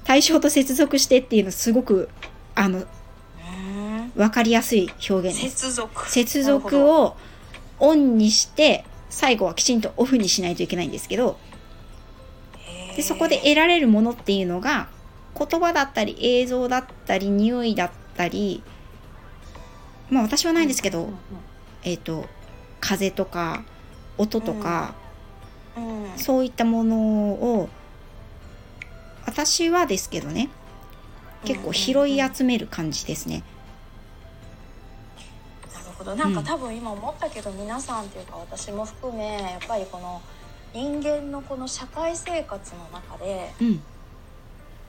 対象と接続してっていうのすごくあの分かりやすい表現です。接続。接続をオンにして最後はきちんとオフにしないといけないんですけどでそこで得られるものっていうのが言葉だったり映像だったり匂いだったりまあ私はないですけど、えっ、と風とか音とか、うん。うん。そういったものを私はですけどね結構拾い集める感じですね。ほどなんかうん。多分今思ったけど、皆さんっていうか私も含めやっぱりこの人間のこの社会生活の中でうん、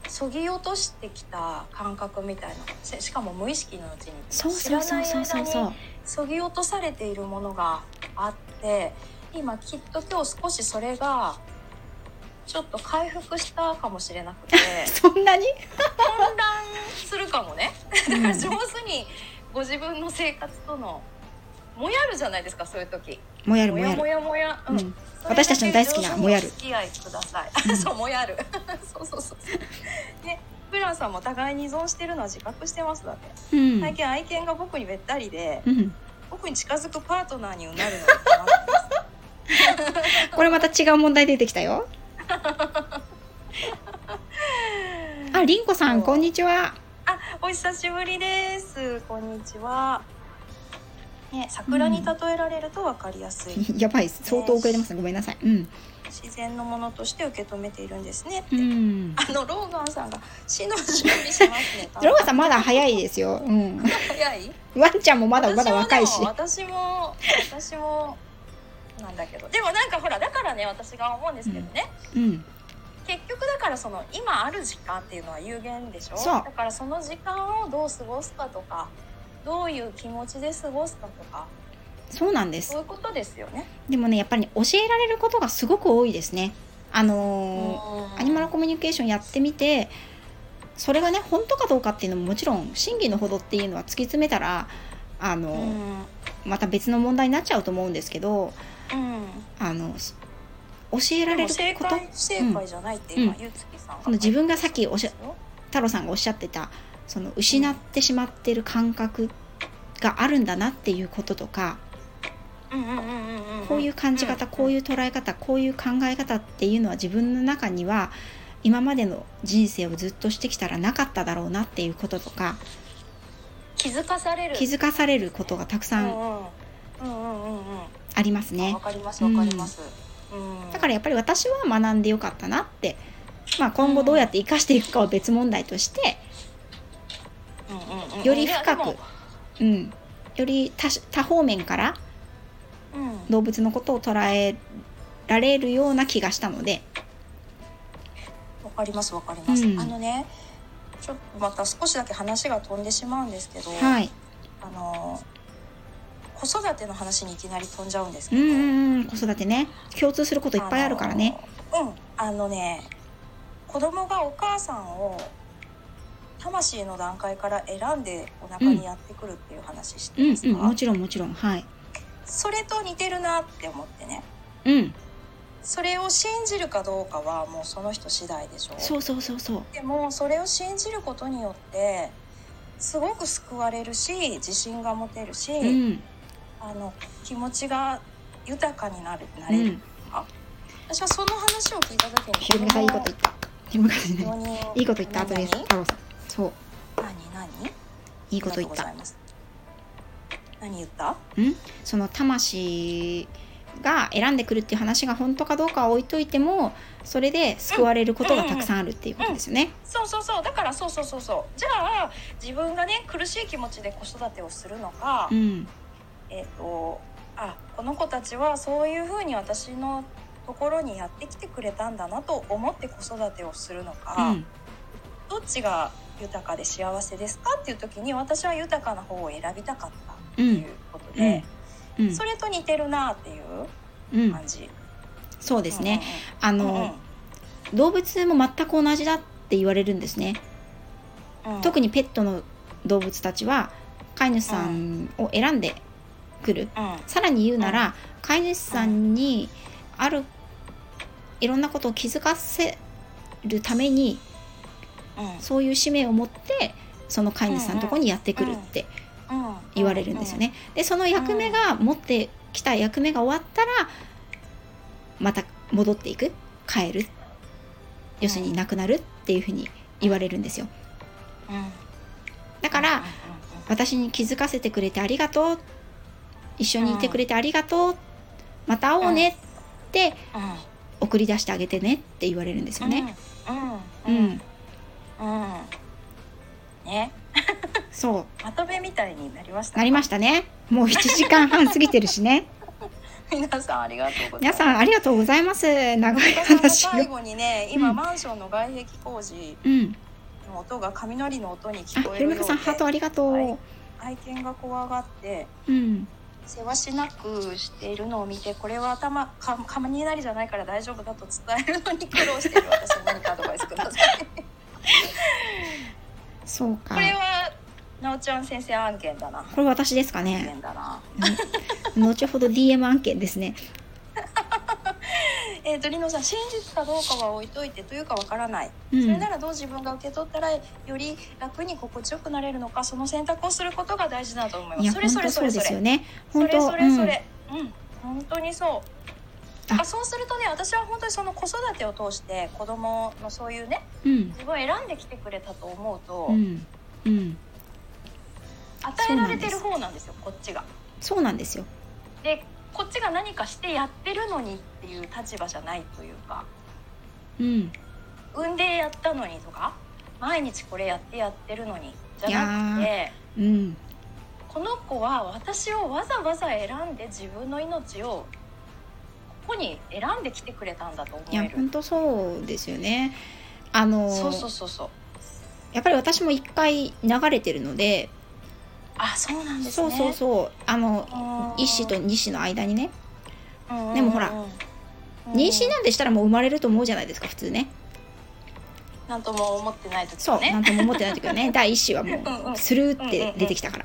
そぎ落としてきた感覚みたいなせしかも無意識のうちにそうそうそうそぎ落とされているものがあって今きっと今日少しそれがちょっと回復したかもしれなくて そんなに、混乱するかもね。だからうん。上手にご自分の生活とのもやるじゃないですかそういう時。もやるもやる。もやも。や。うん。それだけ私たちの大好きなもやる。付き合いください、うん。そうもやる。そうそうそうねフランさんも互いに依存してるのは自覚してますだって。うん、最近愛犬が僕にべったりでうん、僕に近づくパートナーになるのこれまた違う問題出てきたよ。あ、りんこさん、こんにちは。あお久しぶりですこんにちはね桜に例えられると分かりやすい、やばい、相当遅れてますね。ごめんなさい。うん。自然のものとして受け止めているんですね。うん。あのローガンさんが死の準備しますね。ローガさんまだ早いですよ。うん。早い？ワンちゃんもまだまだ若いし。私も私も私もなんだけど、でもなんかほらだからね私が思うんですけどね。うん。結局だからその今ある時間っていうのは有限でしょ？そうだからその時間をどう過ごすかとか、どういう気持ちで過ごすかとか、そうなんですそう。いうことですよね。でもね、やっぱりね教えられることがすごく多いですね。あのーアニマルコミュニケーションやってみて、それがね、本当かどうかっていうのももちろん、真偽のほどっていうのは突き詰めたら、あのまた別の問題になっちゃうと思うんですけど、うん。あの、教えられること、うん。ゆうつきさんがその自分がさっきおっしゃ太郎さんがおっしゃってた、その失ってしまってる感覚があるんだなっていうこととか、こういう感じ方こういう捉え方こういう考え方っていうのは自分の中には今までの人生をずっとしてきたらなかっただろうなっていうこととか気づかされる。気づかされることがたくさんありますね。わ。かりますわかります、うんだからやっぱり私は学んでよかったなって、まあ、今後どうやって生かしていくかは別問題として、より深く。うん、より多多方面からうん。動物のことを捉えられるような気がしたので、わかりますわかります、うん。あのねちょっとまた少しだけ話が飛んでしまうんですけど、はい、あの子育ての話にいきなり飛んじゃうんですけど、うんうんうん。子育てね。共通することいっぱいあるからね。うん。あのね子供がお母さんを魂の段階から選んでお腹にやってくるっていう話してうんますか、うん。もちろんもちろん。はい。それと似てるなって思ってね。うん。それを信じるかどうかはもうその人次第でしょ。そうそうそうそう。でもそれを信じることによってすごく救われるし自信が持てるし、うんあの気持ちが豊かになるなれる、うん。私はその話を聞いた時にひろみさんいいこと言った。ひろみさんね非常にいいこと言った後です。何？太郎さん。そう。何？何？いいこと言った。何言った？うん？その魂が選んでくるっていう話が本当かどうかは置いといてもそれで救われることがたくさんあるっていうことですよね。そうそうそう。だからそうそうそうそう。じゃあ自分がね苦しい気持ちで子育てをするのか、うんえっ、とあこの子たちはそういうふうに私のところにやってきてくれたんだなと思って子育てをするのうか、ん。どっちが豊かで幸せですかっていう時に私は豊かな方を選びたかったっていうことで、うん。それと似てるなっていううん。感じ。そうですね。あうんうん。の動物も全く同じだって言われるんですね。うんうん。特にペットの動物たちは飼い主さんを選んでくる。うん。さらに言うなら飼い主さんにあるいろんなことを気づかせるためにうん。そういう使命を持ってその飼い主さんのところにやってくるってうん。言われるんですよね。でその役目が持ってきた役目が終わったらまた戻っていく。帰る。要するになくなるっていうふうに言われるんですよ。だから私に気づかせてくれてありがとう一緒にいてくれてありがとうまた会おうねってうん送り出してあげてねって言われるんですよね。ううんん、うんねそうまとめみたいになりましたなりましたね。もう7時間半過ぎてるしね。皆さんありがとうございます皆さんありがとうございます。長い話最を。後にね今、うんマンションの外壁工事うん。の音が雷の音に聞あ、こえるようでひろみかさんハートありがとう。はい愛犬が怖がってうん。世話しなくしているのを見てこれは頭か雷じゃないから大丈夫だと伝えるのに苦労している私に何かアドバイスくださいそうか。これはなおちゃん先生案件だなこれ私ですか案ね。件だなうん 後ほど DM 案件ですね。えっ、とりのさん真実かどうかは置いといてというかわからない、うんそれならどう自分が受け取ったらより楽に心地よくなれるのかその選択をすることが大事だと思いますそれそれそれそれですよね。それそれそれうん、本当にそうああそうするとね私は本当にその子育てを通して子供のそういうねうん。うん。自分を選んできてくれたと思うと、うん。うん。与えられてる方なんですよこっちが。そうなんですよ。でこっちが何かしてやってるのにっていう立場じゃないというかうん。産んでやったのにとか毎日これやってやってるのにじゃなくいてうん。この子は私をわざわざ選んで自分の命をここに選んできてくれたんだと思いや、える本当そうですよね。あの、そうそうそうそうやっぱり私も一回流れてるので、あそうなんですそうねそうそう。あの、うん一子と二子の間にね。うんうんうんでもほら妊娠なんてしたらもう生まれると思うじゃないですか、普通ね。なんとも思ってない時そう、はねなんとも思ってないけどね。第一子はもうんううん。スルーって出てきたから。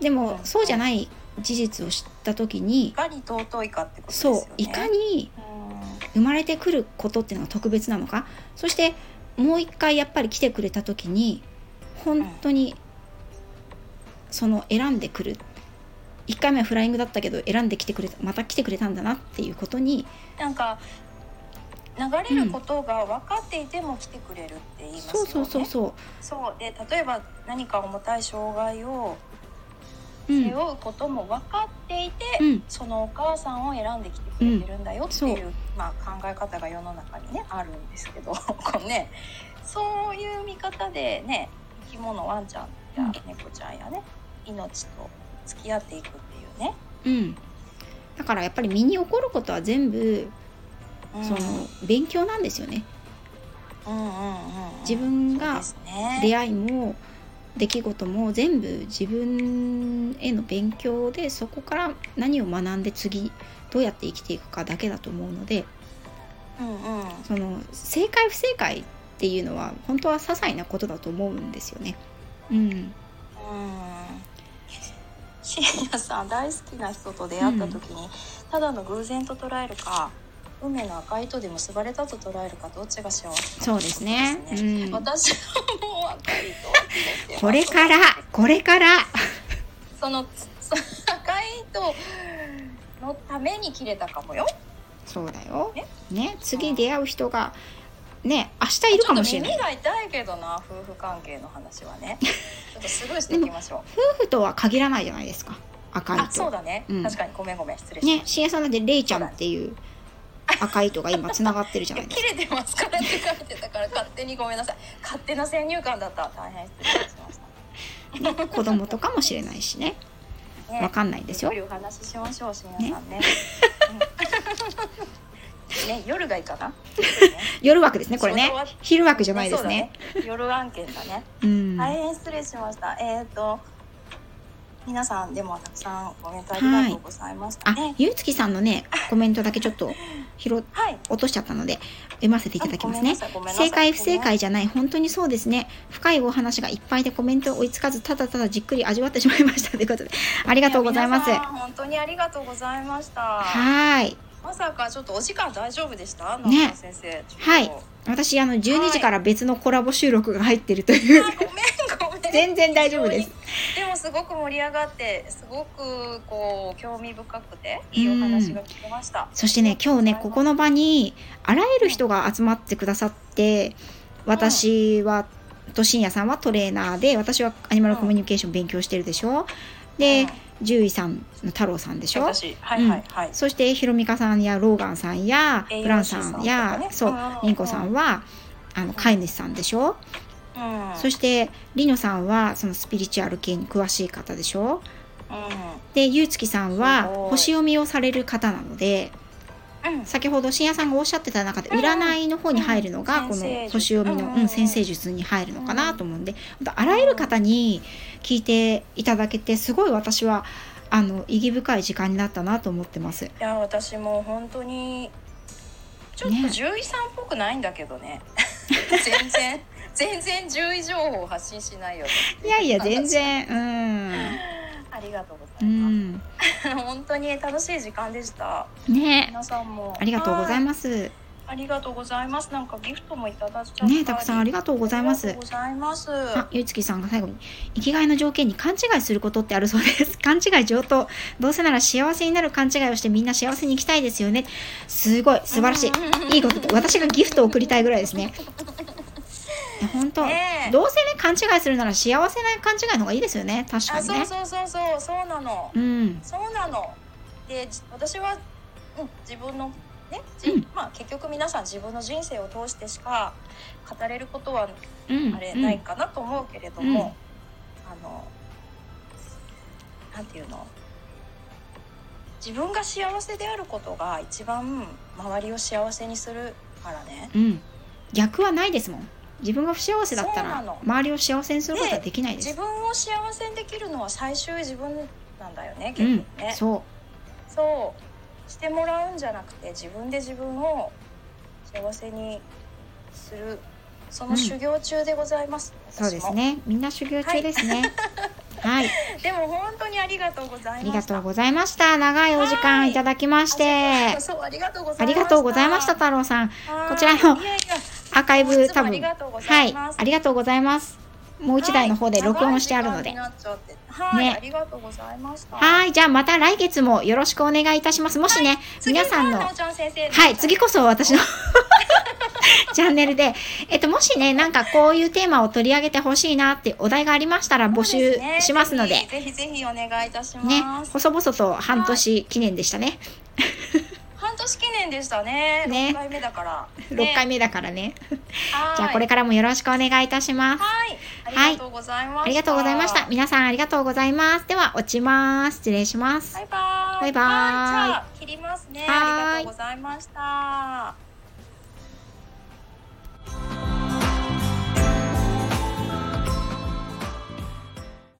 でもうんそうじゃない事実を知った時にいかに尊いかってことですそうよねいかに生まれてくることっていうのが特別なのか。そしてもう一回やっぱり来てくれた時に本当にその選んでくる。1回目はフライングだったけど選んできてくれたまた来てくれたんだなっていうことに。なんか流れることが分かっていても来てくれるって言いますよね。そうそうそうそう。そう。で例えば何か重たい障害をうん。背負うことも分かっていて、うん。そのお母さんを選んできてくれてるんだよっていう,、うん。そう。まあ、考え方が世の中にねあるんですけど。こうねそういう見方でね生き物ワンちゃんや猫ちゃんやね命と付き合っていくっていうね。うん。だからやっぱり身に起こることは全部うん。その勉強なんですよね。自分が出会いも出来事も全部自分への勉強でそこから何を学んで次どうやって生きていくかだけだと思うのでうんうん。その正解不正解っていうのは本当は些細なことだと思うんですよね。うん、うんシリアさん大好きな人と出会った時に、ただの偶然と捉えるか運命の赤い糸で結ばれたと捉えるかどっちが幸せ？かそうですね。ね。うん、私はもう赤い糸これからこれから。そのそ赤い糸のために切れたかもよ。そうだよ。ね。ね次出会う人がね明日いるかもしれない。ちょっと耳が痛いけどな夫婦関係の話はね。ちょっとスルーしていきましょう。夫婦とは限らないじゃないですか赤いあそう糸。だね、うん。確かにごめんごめん失礼しまねししげさんだってレイちゃんっていう赤い糸が今つながってるじゃた、ないいですか。や切れてますからって書いてたから勝手にごめんなさい。勝手な先入観だった。大変失礼しました。子供とかもしれないしね。ね。わかんないですよ。お話ししましょう深夜さんね。うんね夜がいいかな、ね、夜枠ですねこれね。昼枠じゃないですね。そうだ夜案件だね。うん、大変失礼しました。えっ、と皆さんでもたくさんコメントありがとうございましたあねゆうつきさんのねコメントだけちょっと拾 はい。落としちゃったので読ませていただきますね。正解不正解じゃない本当にそうですね。深いお話がいっぱいでコメント追いつかずただただじっくり味わってしまいましたということでありがとうございます。本当にありがとうございました。ーいまさかちょっとお時間大丈夫でした？ね。先生はい。私あの12時から別のコラボ収録が入ってるという、あごめんごめん。全然大丈夫です。でもすごく盛り上がってすごくこう興味深くていいお話が聞けました、そしてね今日ねここの場にあらゆる人が集まってくださって私はと深夜さんはトレーナーで私はアニマルコミュニケーション勉強してるでしょ？で、うん獣医さんの太郎さんでしょ？私。はいはいはい、そしてひろみかさんやローガンさんやブランさんやねそううんさんはあの飼い主さんでしょ？うん。そしてリノさんはそのスピリチュアル系に詳しい方でしょ？うでゆうつきさんは星読みをされる方なのでんうん先ほど深夜さんがおっしゃってた中でうん占いの方に入るのがこの星読みの、うんうん、先生術に入るのかなと思うんであらゆる方に聞いていただけてすごい私はあの意義深い時間になったなと思ってます。いや私もう本当にちょっとね。獣医さんっぽくないんだけどね。全然全然獣医情報を発信しないよね。いやいや全然うんありがとうござういます、ん。本当に楽しい時間でした。ね。皆さんも。ありがとうございす。ます。ありがとうございます。なんかギフトもいただねたくさんありがとうございます。ありがとうございます。あ、ゆうつきさんが最後に生きがいの条件に勘違いすることってあるそうです。勘違い上等。どうせなら幸せになる勘違いをしてみんな幸せに生きたいですよね。すごい。素晴らしい。いいこと。で私がギフトを送りたいぐらいですね。本当、どうせね勘違いするなら幸せな勘違いの方がいいですよね。確かあにね。そうそうそうそうそうなのうん。そうなのでじ私は、うん、自分のね、じうんまあ結局皆さん自分の人生を通してしか語れることはうん。あれうんないかなと思うけれども、あのなんていうの自分が幸せであることが一番周りを幸せにするからねうん。逆はないですもん。自分が不幸せだったら周りを幸せにすることはできないです。自分を幸せにできるのは最終自分なんだよねうん結局。ね、そそうしてもらうんじゃなくて自分で自分を幸せにするその修行中でございます、う。そうですね。みんな修行中ですね。はい。でも本当にありがとうございましたありがとうございました。長いお時間いただきまして。そうありがとうございましたがとうございました太郎さん。はいこちらのいやいやアーカイブ多分。はい。ありがとうございます。もう一台の方で録音してあるので。はい、ね。ありがとうございました。はい、じゃあまた来月もよろしくお願いいたします。もしね、皆さんの、次はい、次こそ私の チャンネルで、えっと、もしね、なんかこういうテーマを取り上げてほしいなってお題がありましたら募集しますので、ぜひぜひぜひお願いいたします。ね、細々と半年記念でしたね。半年記念でしたね。ね6回目だから。ね、回目だからね。じゃあこれからもよろしくお願いいたします。はい。ありがとうございました。はい、ありがとうございました。皆さんありがとうございます。では落ちます。失礼します。バイバイ。バイバイ。じゃあ切りますね。ありがとうございました。